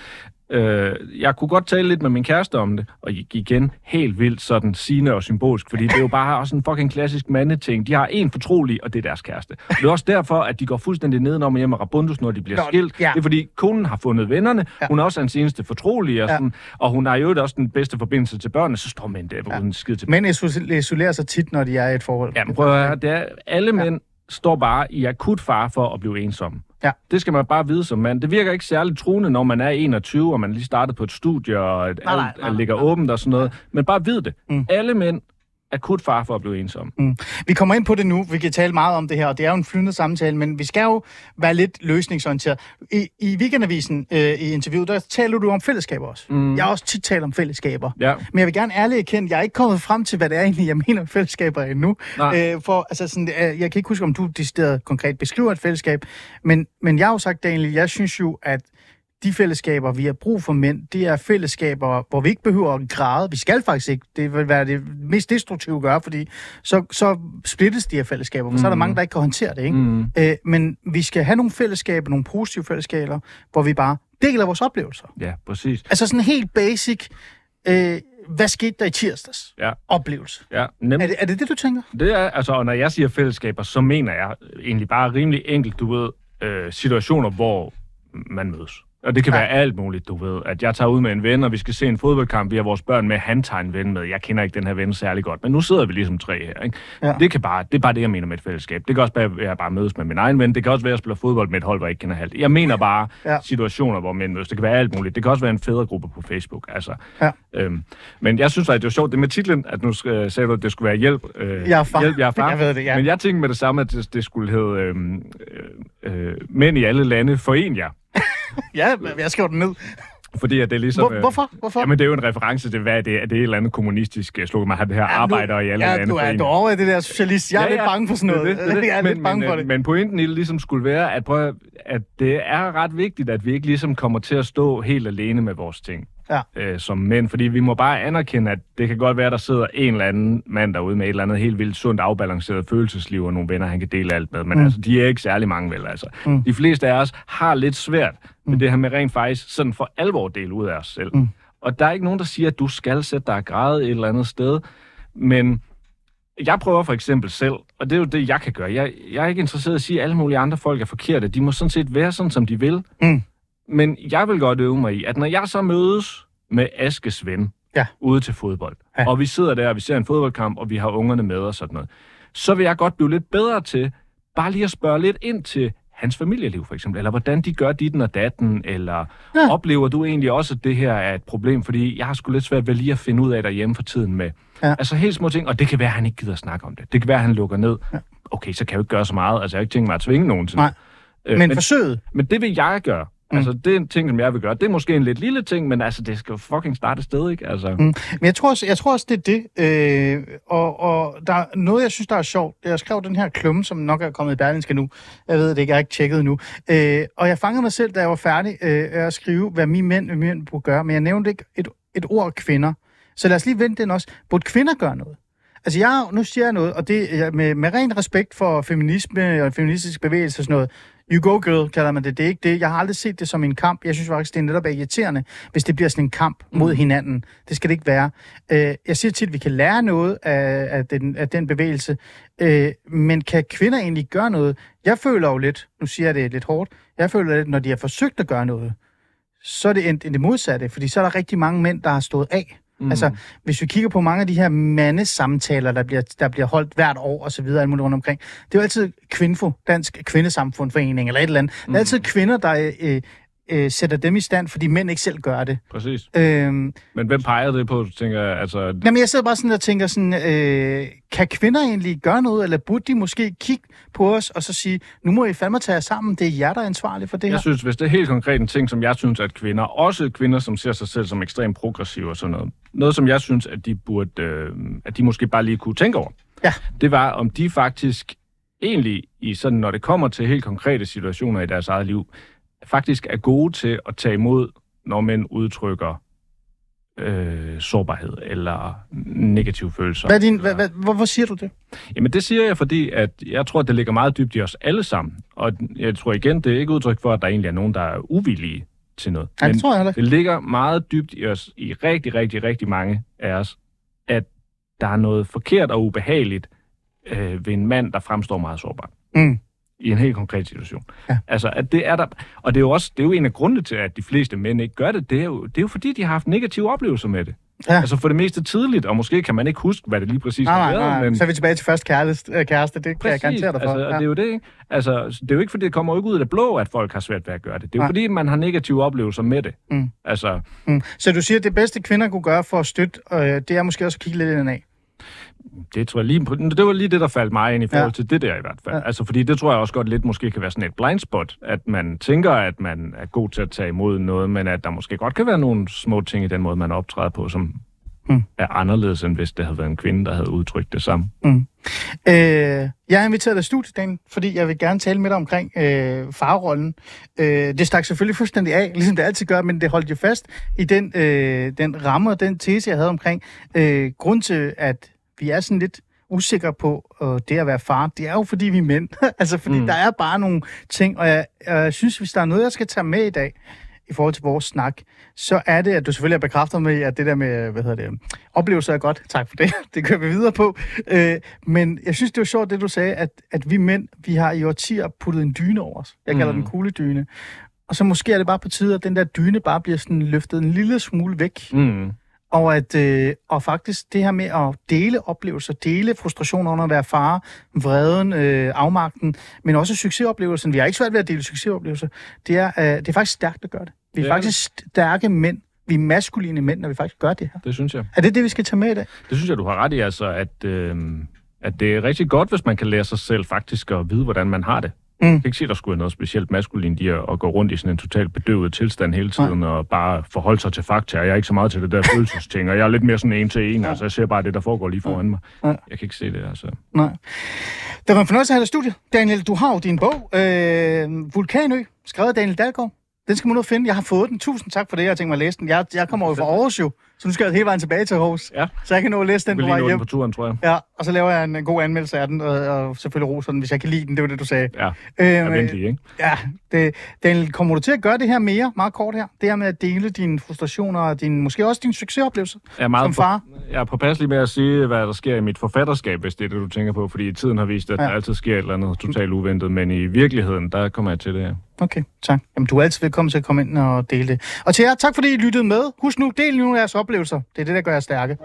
øh, jeg kunne godt tale lidt med min kæreste om det, og igen helt vildt sådan sigende og symbolsk, fordi det er jo bare også en fucking klassisk mandeting. De har en fortrolig, og det er deres kæreste. Det er også derfor, at de går fuldstændig nedenom og hjem med Rabundus, når de bliver Nå, skilt. ja. Det er fordi, konen har fundet vennerne, Ja. hun er også hans eneste fortrolige, og, Ja. sådan, og hun har jo også den bedste forbindelse til børnene, så står mænd der, hvor Ja. hun skider til Mænd iso- isolerer sig tit, når de er i et forhold. Ja, men prøv at høre, det er, alle mænd står bare i akut fare for at blive ensomme. Ja. Det skal man bare vide som mand. Det virker ikke særlig truende, når man er 21, og man lige startet på et studie, og at Nej, nej, alt nej, ligger nej. åbent og sådan noget. Men bare vid det. Mm. Alle mænd akut fare for at blive ensomme. Vi kommer ind på det nu. Vi kan tale meget om det her, og det er jo en flydende samtale, men vi skal jo være lidt løsningsorienteret. I, i weekendavisen øh, i interviewet, der taler du om fællesskaber også. Mm. Jeg har også tit talt om fællesskaber. Ja. Men jeg vil gerne ærligt erkende, jeg er ikke kommet frem til, hvad det er egentlig, jeg mener med fællesskaber endnu. Nej. Øh, for, altså sådan, øh, jeg kan ikke huske, om du decideret konkret beskriver et fællesskab, men, men jeg har jo sagt, Daniel, jeg synes jo, at de fællesskaber, vi har brug for mænd, det er fællesskaber, hvor vi ikke behøver at græde. Vi skal faktisk ikke. Det vil være det mest destruktive at gøre, fordi så, så splittes de her fællesskaber, for så er der Mm. mange, der ikke kan håndtere det. Ikke? Mm. Øh, men vi skal have nogle fællesskaber, nogle positive fællesskaber, hvor vi bare deler vores oplevelser. Ja, præcis. Altså sådan helt basic, øh, hvad skete der i tirsdags? Ja. Oplevelse. Ja, Er nemlig. det, er det det, du tænker? Det er, altså, og når jeg siger fællesskaber, så mener jeg egentlig bare rimelig enkelt, du ved, øh, situationer, hvor man mødes. Og det kan Ja. være alt muligt, du ved. At jeg tager ud med en ven, og vi skal se en fodboldkamp, vi har vores børn med, han tager en ven med. Jeg kender ikke den her ven særlig godt, men nu sidder vi ligesom tre her, ikke? Ja. Det, kan bare, det er bare det, jeg mener med et fællesskab. Det kan også være, at jeg bare mødes med min egen ven. Det kan også være, at jeg spiller fodbold med et hold, hvor jeg ikke kender halvt. Jeg mener bare Ja. situationer, hvor mænd mødes. Det kan være alt muligt. Det kan også være en fædregruppe på Facebook. Altså, Ja. øhm, men jeg synes faktisk, det var sjovt. Det med titlen, at nu øh, sagde du, at det skulle være hjælp. Øh, Jeg er far. Hjælp, jeg er far. Jeg ved det, ja. Men jeg tænkte med det samme, at det, det skulle hedde øhm, øh, øh, Mænd i alle lande, foren jer. Ja, jeg skriver den ned. Fordi at det er ligesom... Hvor, hvorfor? Hvorfor? Jamen, det er jo en reference til, hvad det er. Det er et eller andet kommunistisk øh, slogan. Man har det her Ja, arbejder i alle ja, lande. du er, foren du er over i det der socialist. Jeg er Ja, lidt ja. bange for sådan noget. Det er det, det er. Jeg er men, lidt bange men, for øh, det. Men pointen i det ligesom skulle være, at, prøv, at- det er ret vigtigt, at vi ikke ligesom kommer til at stå helt alene med vores ting. Ja. Øh, som mænd, fordi vi må bare anerkende, at det kan godt være, at der sidder en eller anden mand derude med et eller andet helt vildt sundt, afbalanceret følelsesliv og nogle venner, han kan dele alt med. Men Mm. altså, de er ikke særlig mange vel. Altså. Mm. De fleste af os har lidt svært Mm. det her med rent faktisk sådan for alvor dele ud af os selv. Mm. Og der er ikke nogen, der siger, at du skal sætte dig og græde et eller andet sted. Men jeg prøver for eksempel selv, og det er jo det, jeg kan gøre. Jeg, jeg er ikke interesseret i at sige, at alle mulige andre folk er forkerte. De må sådan set være sådan, som de vil. Mm. Men jeg vil godt øve mig i, at når jeg så mødes med Askes ven Ja. ude til fodbold, ja. og vi sidder der, og vi ser en fodboldkamp, og vi har ungerne med og sådan noget, så vil jeg godt blive lidt bedre til bare lige at spørge lidt ind til hans familieliv, for eksempel, eller hvordan de gør ditten og datten, eller ja. oplever du egentlig også, at det her er et problem, fordi jeg har sgu lidt svært ved lige at finde ud af derhjemme for tiden med, Ja. altså helt små ting, og det kan være, at han ikke gider at snakke om det. Det kan være, at han lukker ned. Ja. Okay, så kan jeg jo ikke gøre så meget, altså jeg har ikke tænkt mig at tvinge nogen til Nej. Øh, Men men, forsøget, men det vil jeg gøre. Mm. Altså, det er en ting, som jeg vil gøre. Det er måske en lidt lille ting, men altså, det skal jo fucking starte sted, ikke? Altså, Mm. Men jeg tror også, jeg tror også det er det. Øh, og, og der er noget, jeg synes, der er sjovt. Jeg skrev den her klumme, som nok er kommet i Berlinske nu. Jeg ved det ikke, jeg har ikke tjekket nu. Øh, og jeg fangede mig selv, da jeg var færdig øh, at skrive, hvad mine mænd, mine mænd burde gøre. Men jeg nævnte ikke et, et ord kvinder. Så lad os lige vente den også. Burde kvinder gøre noget? Altså, jeg, nu siger jeg noget, og det med, med ren respekt for feminisme og feministisk bevægelse og sådan noget. You go girl, kalder man det. Det er ikke det. Jeg har aldrig set det som en kamp. Jeg synes faktisk, det er netop irriterende, hvis det bliver sådan en kamp mod hinanden. Det skal det ikke være. Øh, jeg siger tit, at vi kan lære noget af, af, den, af den bevægelse. Øh, men kan kvinder egentlig gøre noget? Jeg føler jo lidt, nu siger jeg det lidt hårdt, jeg føler lidt, når de har forsøgt at gøre noget, så er det endt det modsatte, fordi så er der rigtig mange mænd, der har stået af. Mm. Altså, hvis vi kigger på mange af de her mandesamtaler, der bliver, der bliver holdt hvert år og så videre, alt muligt rundt omkring, det er jo altid Kvinfo, Dansk Kvindesamfundforening eller et eller andet. Mm. Det er altid kvinder, der øh, øh, sætter dem i stand, fordi mænd ikke selv gør det. præcis. Øhm, Men hvem peger det på, tænker jeg? Altså, Jamen, jeg sidder bare sådan og tænker sådan, øh, kan kvinder egentlig gøre noget, eller burde de måske kigge på os og så sige, nu må I fandme tage jer sammen, det er jer, der er ansvarlige for det her. Jeg synes, hvis det er helt konkret en ting, som jeg synes, at kvinder, også kvinder, som ser sig selv som ekstremt progressive og sådan noget, noget, som jeg synes, at de burde, øh, at de måske bare lige kunne tænke over, Ja. det var, om de faktisk egentlig, i sådan, når det kommer til helt konkrete situationer i deres eget liv, faktisk er gode til at tage imod, når mænd udtrykker øh, sårbarhed eller negative følelser. Hvad din, hvad, hvad, hvorfor siger du det? Jamen det siger jeg, fordi at jeg tror, at det ligger meget dybt i os alle sammen. Og jeg tror igen, det er ikke udtryk for, at der egentlig er nogen, der er uvillige til noget. Ja, det tror jeg heller ikke. det ligger meget dybt i os, i rigtig, rigtig, rigtig mange af os, at der er noget forkert og ubehageligt øh, ved en mand, der fremstår meget sårbar. Mm. I en helt konkret situation. Ja. Altså, at det er der... Og det er jo også det er jo en af grundene til, at de fleste mænd ikke gør det. Det er jo, det er jo fordi, de har haft negative oplevelser med det. Ja. Altså for det meste tidligt, og måske kan man ikke huske, hvad det lige præcis Nej, har været, nej. men... Så er vi tilbage til først kæreste, øh, kæreste. det kan jeg garantere dig for. Altså, ja. Det er jo det, ikke? Altså, det er jo ikke, fordi det kommer ikke ud af det blå, at folk har svært ved at gøre det. Det er jo Nej. fordi, man har negative oplevelser med det. Mm. Altså, Mm. Så du siger, at det bedste kvinder kunne gøre for at støtte, øh, det er måske også at kigge lidt ind af. Det tror jeg lige, det var lige det, der faldt mig ind i forhold Ja. til det der i hvert fald. Ja. Altså, fordi det tror jeg også godt lidt måske kan være sådan et blind spot, at man tænker, at man er god til at tage imod noget, men at der måske godt kan være nogle små ting i den måde, man optræder på, som Mm. er anderledes, end hvis det havde været en kvinde, der havde udtrykt det samme. Øh, jeg har inviteret dig i studiet, Dan, fordi jeg vil gerne tale med dig omkring øh, farrollen. Øh, det stak selvfølgelig fuldstændig af, ligesom det altid gør, men det holdt jo fast i den, øh, den ramme og den tese, jeg havde omkring. Øh, grund til, at vi er sådan lidt usikre på øh, det at være far, det er jo fordi vi er mænd. altså fordi mm. Der er bare nogle ting, og jeg, jeg synes, hvis der er noget, jeg skal tage med i dag, i forhold til vores snak, så er det, at du selvfølgelig har bekræftet mig at det der med, hvad hedder det, oplevelser er godt. Tak for det. Det kører vi videre på. Øh, men jeg synes, det var sjovt, det du sagde, at, at vi mænd, vi har i årtier puttet en dyne over os. Jeg kalder Mm. den kugledyne. Og så måske er det bare på tide, at den der dyne bare bliver sådan løftet en lille smule væk. Mm. Og, at, øh, og faktisk det her med at dele oplevelser, dele frustrationer under at være far, vreden, øh, afmagten, men også succesoplevelsen. Vi har ikke svært ved at dele succesoplevelser. Det er, øh, det er faktisk stærkt at gøre det. Vi er er faktisk stærke mænd. Vi er maskuline mænd, når vi faktisk gør det her. Det synes jeg. Er det det, vi skal tage med i dag? Det synes jeg, du har ret i, altså, at, øh, at det er rigtig godt, hvis man kan lære sig selv faktisk at vide, hvordan man har det. Mm. Jeg kan ikke se, der skulle være noget specielt maskulint i at, at gå rundt i sådan en totalt bedøvet tilstand hele tiden, Nej. og bare forholde sig til fakta. Jeg er ikke så meget til det der følelsesting, og jeg er lidt mere sådan en til en, altså jeg ser bare det, der foregår lige foran mig. Nej. Jeg kan ikke se det, altså. Nej. Det var en fornøjelse at have dig studiet. Daniel, du har jo din bog, øh, Vulkanø, skrevet af Daniel Dalgaard. Den skal man og finde. Jeg har fået den. Tusind tak for det. Jeg tænkt mig at læse den. Jeg, jeg kommer over fra Aarhus jo, så nu skal jeg hele vejen tilbage til Aarhus. Ja. Så jeg kan nå at læse den på vej hjem. på turen, tror jeg. Ja, og så laver jeg en, en god anmeldelse af den, og, og selvfølgelig roser den, hvis jeg kan lide den. Det var det, du sagde. Ja, Øhm, venter ikke? Ja, det, Daniel, kommer du til at gøre det her mere, meget kort her? Det her med at dele dine frustrationer og din, måske også dine succesoplevelser Jeg er, meget som far? jeg er påpasselig med at sige, hvad der sker i mit forfatterskab, hvis det er det, du tænker på, fordi tiden har vist, at ja. der altid sker et eller andet totalt uventet, men i virkeligheden, der kommer jeg til det her. Okay, tak. Jamen, du er altid velkommen til at komme ind og dele det. Og til jer, tak fordi I lyttede med. Husk nu, del nu jeres oplevelser. Det er det, der gør jer stærke.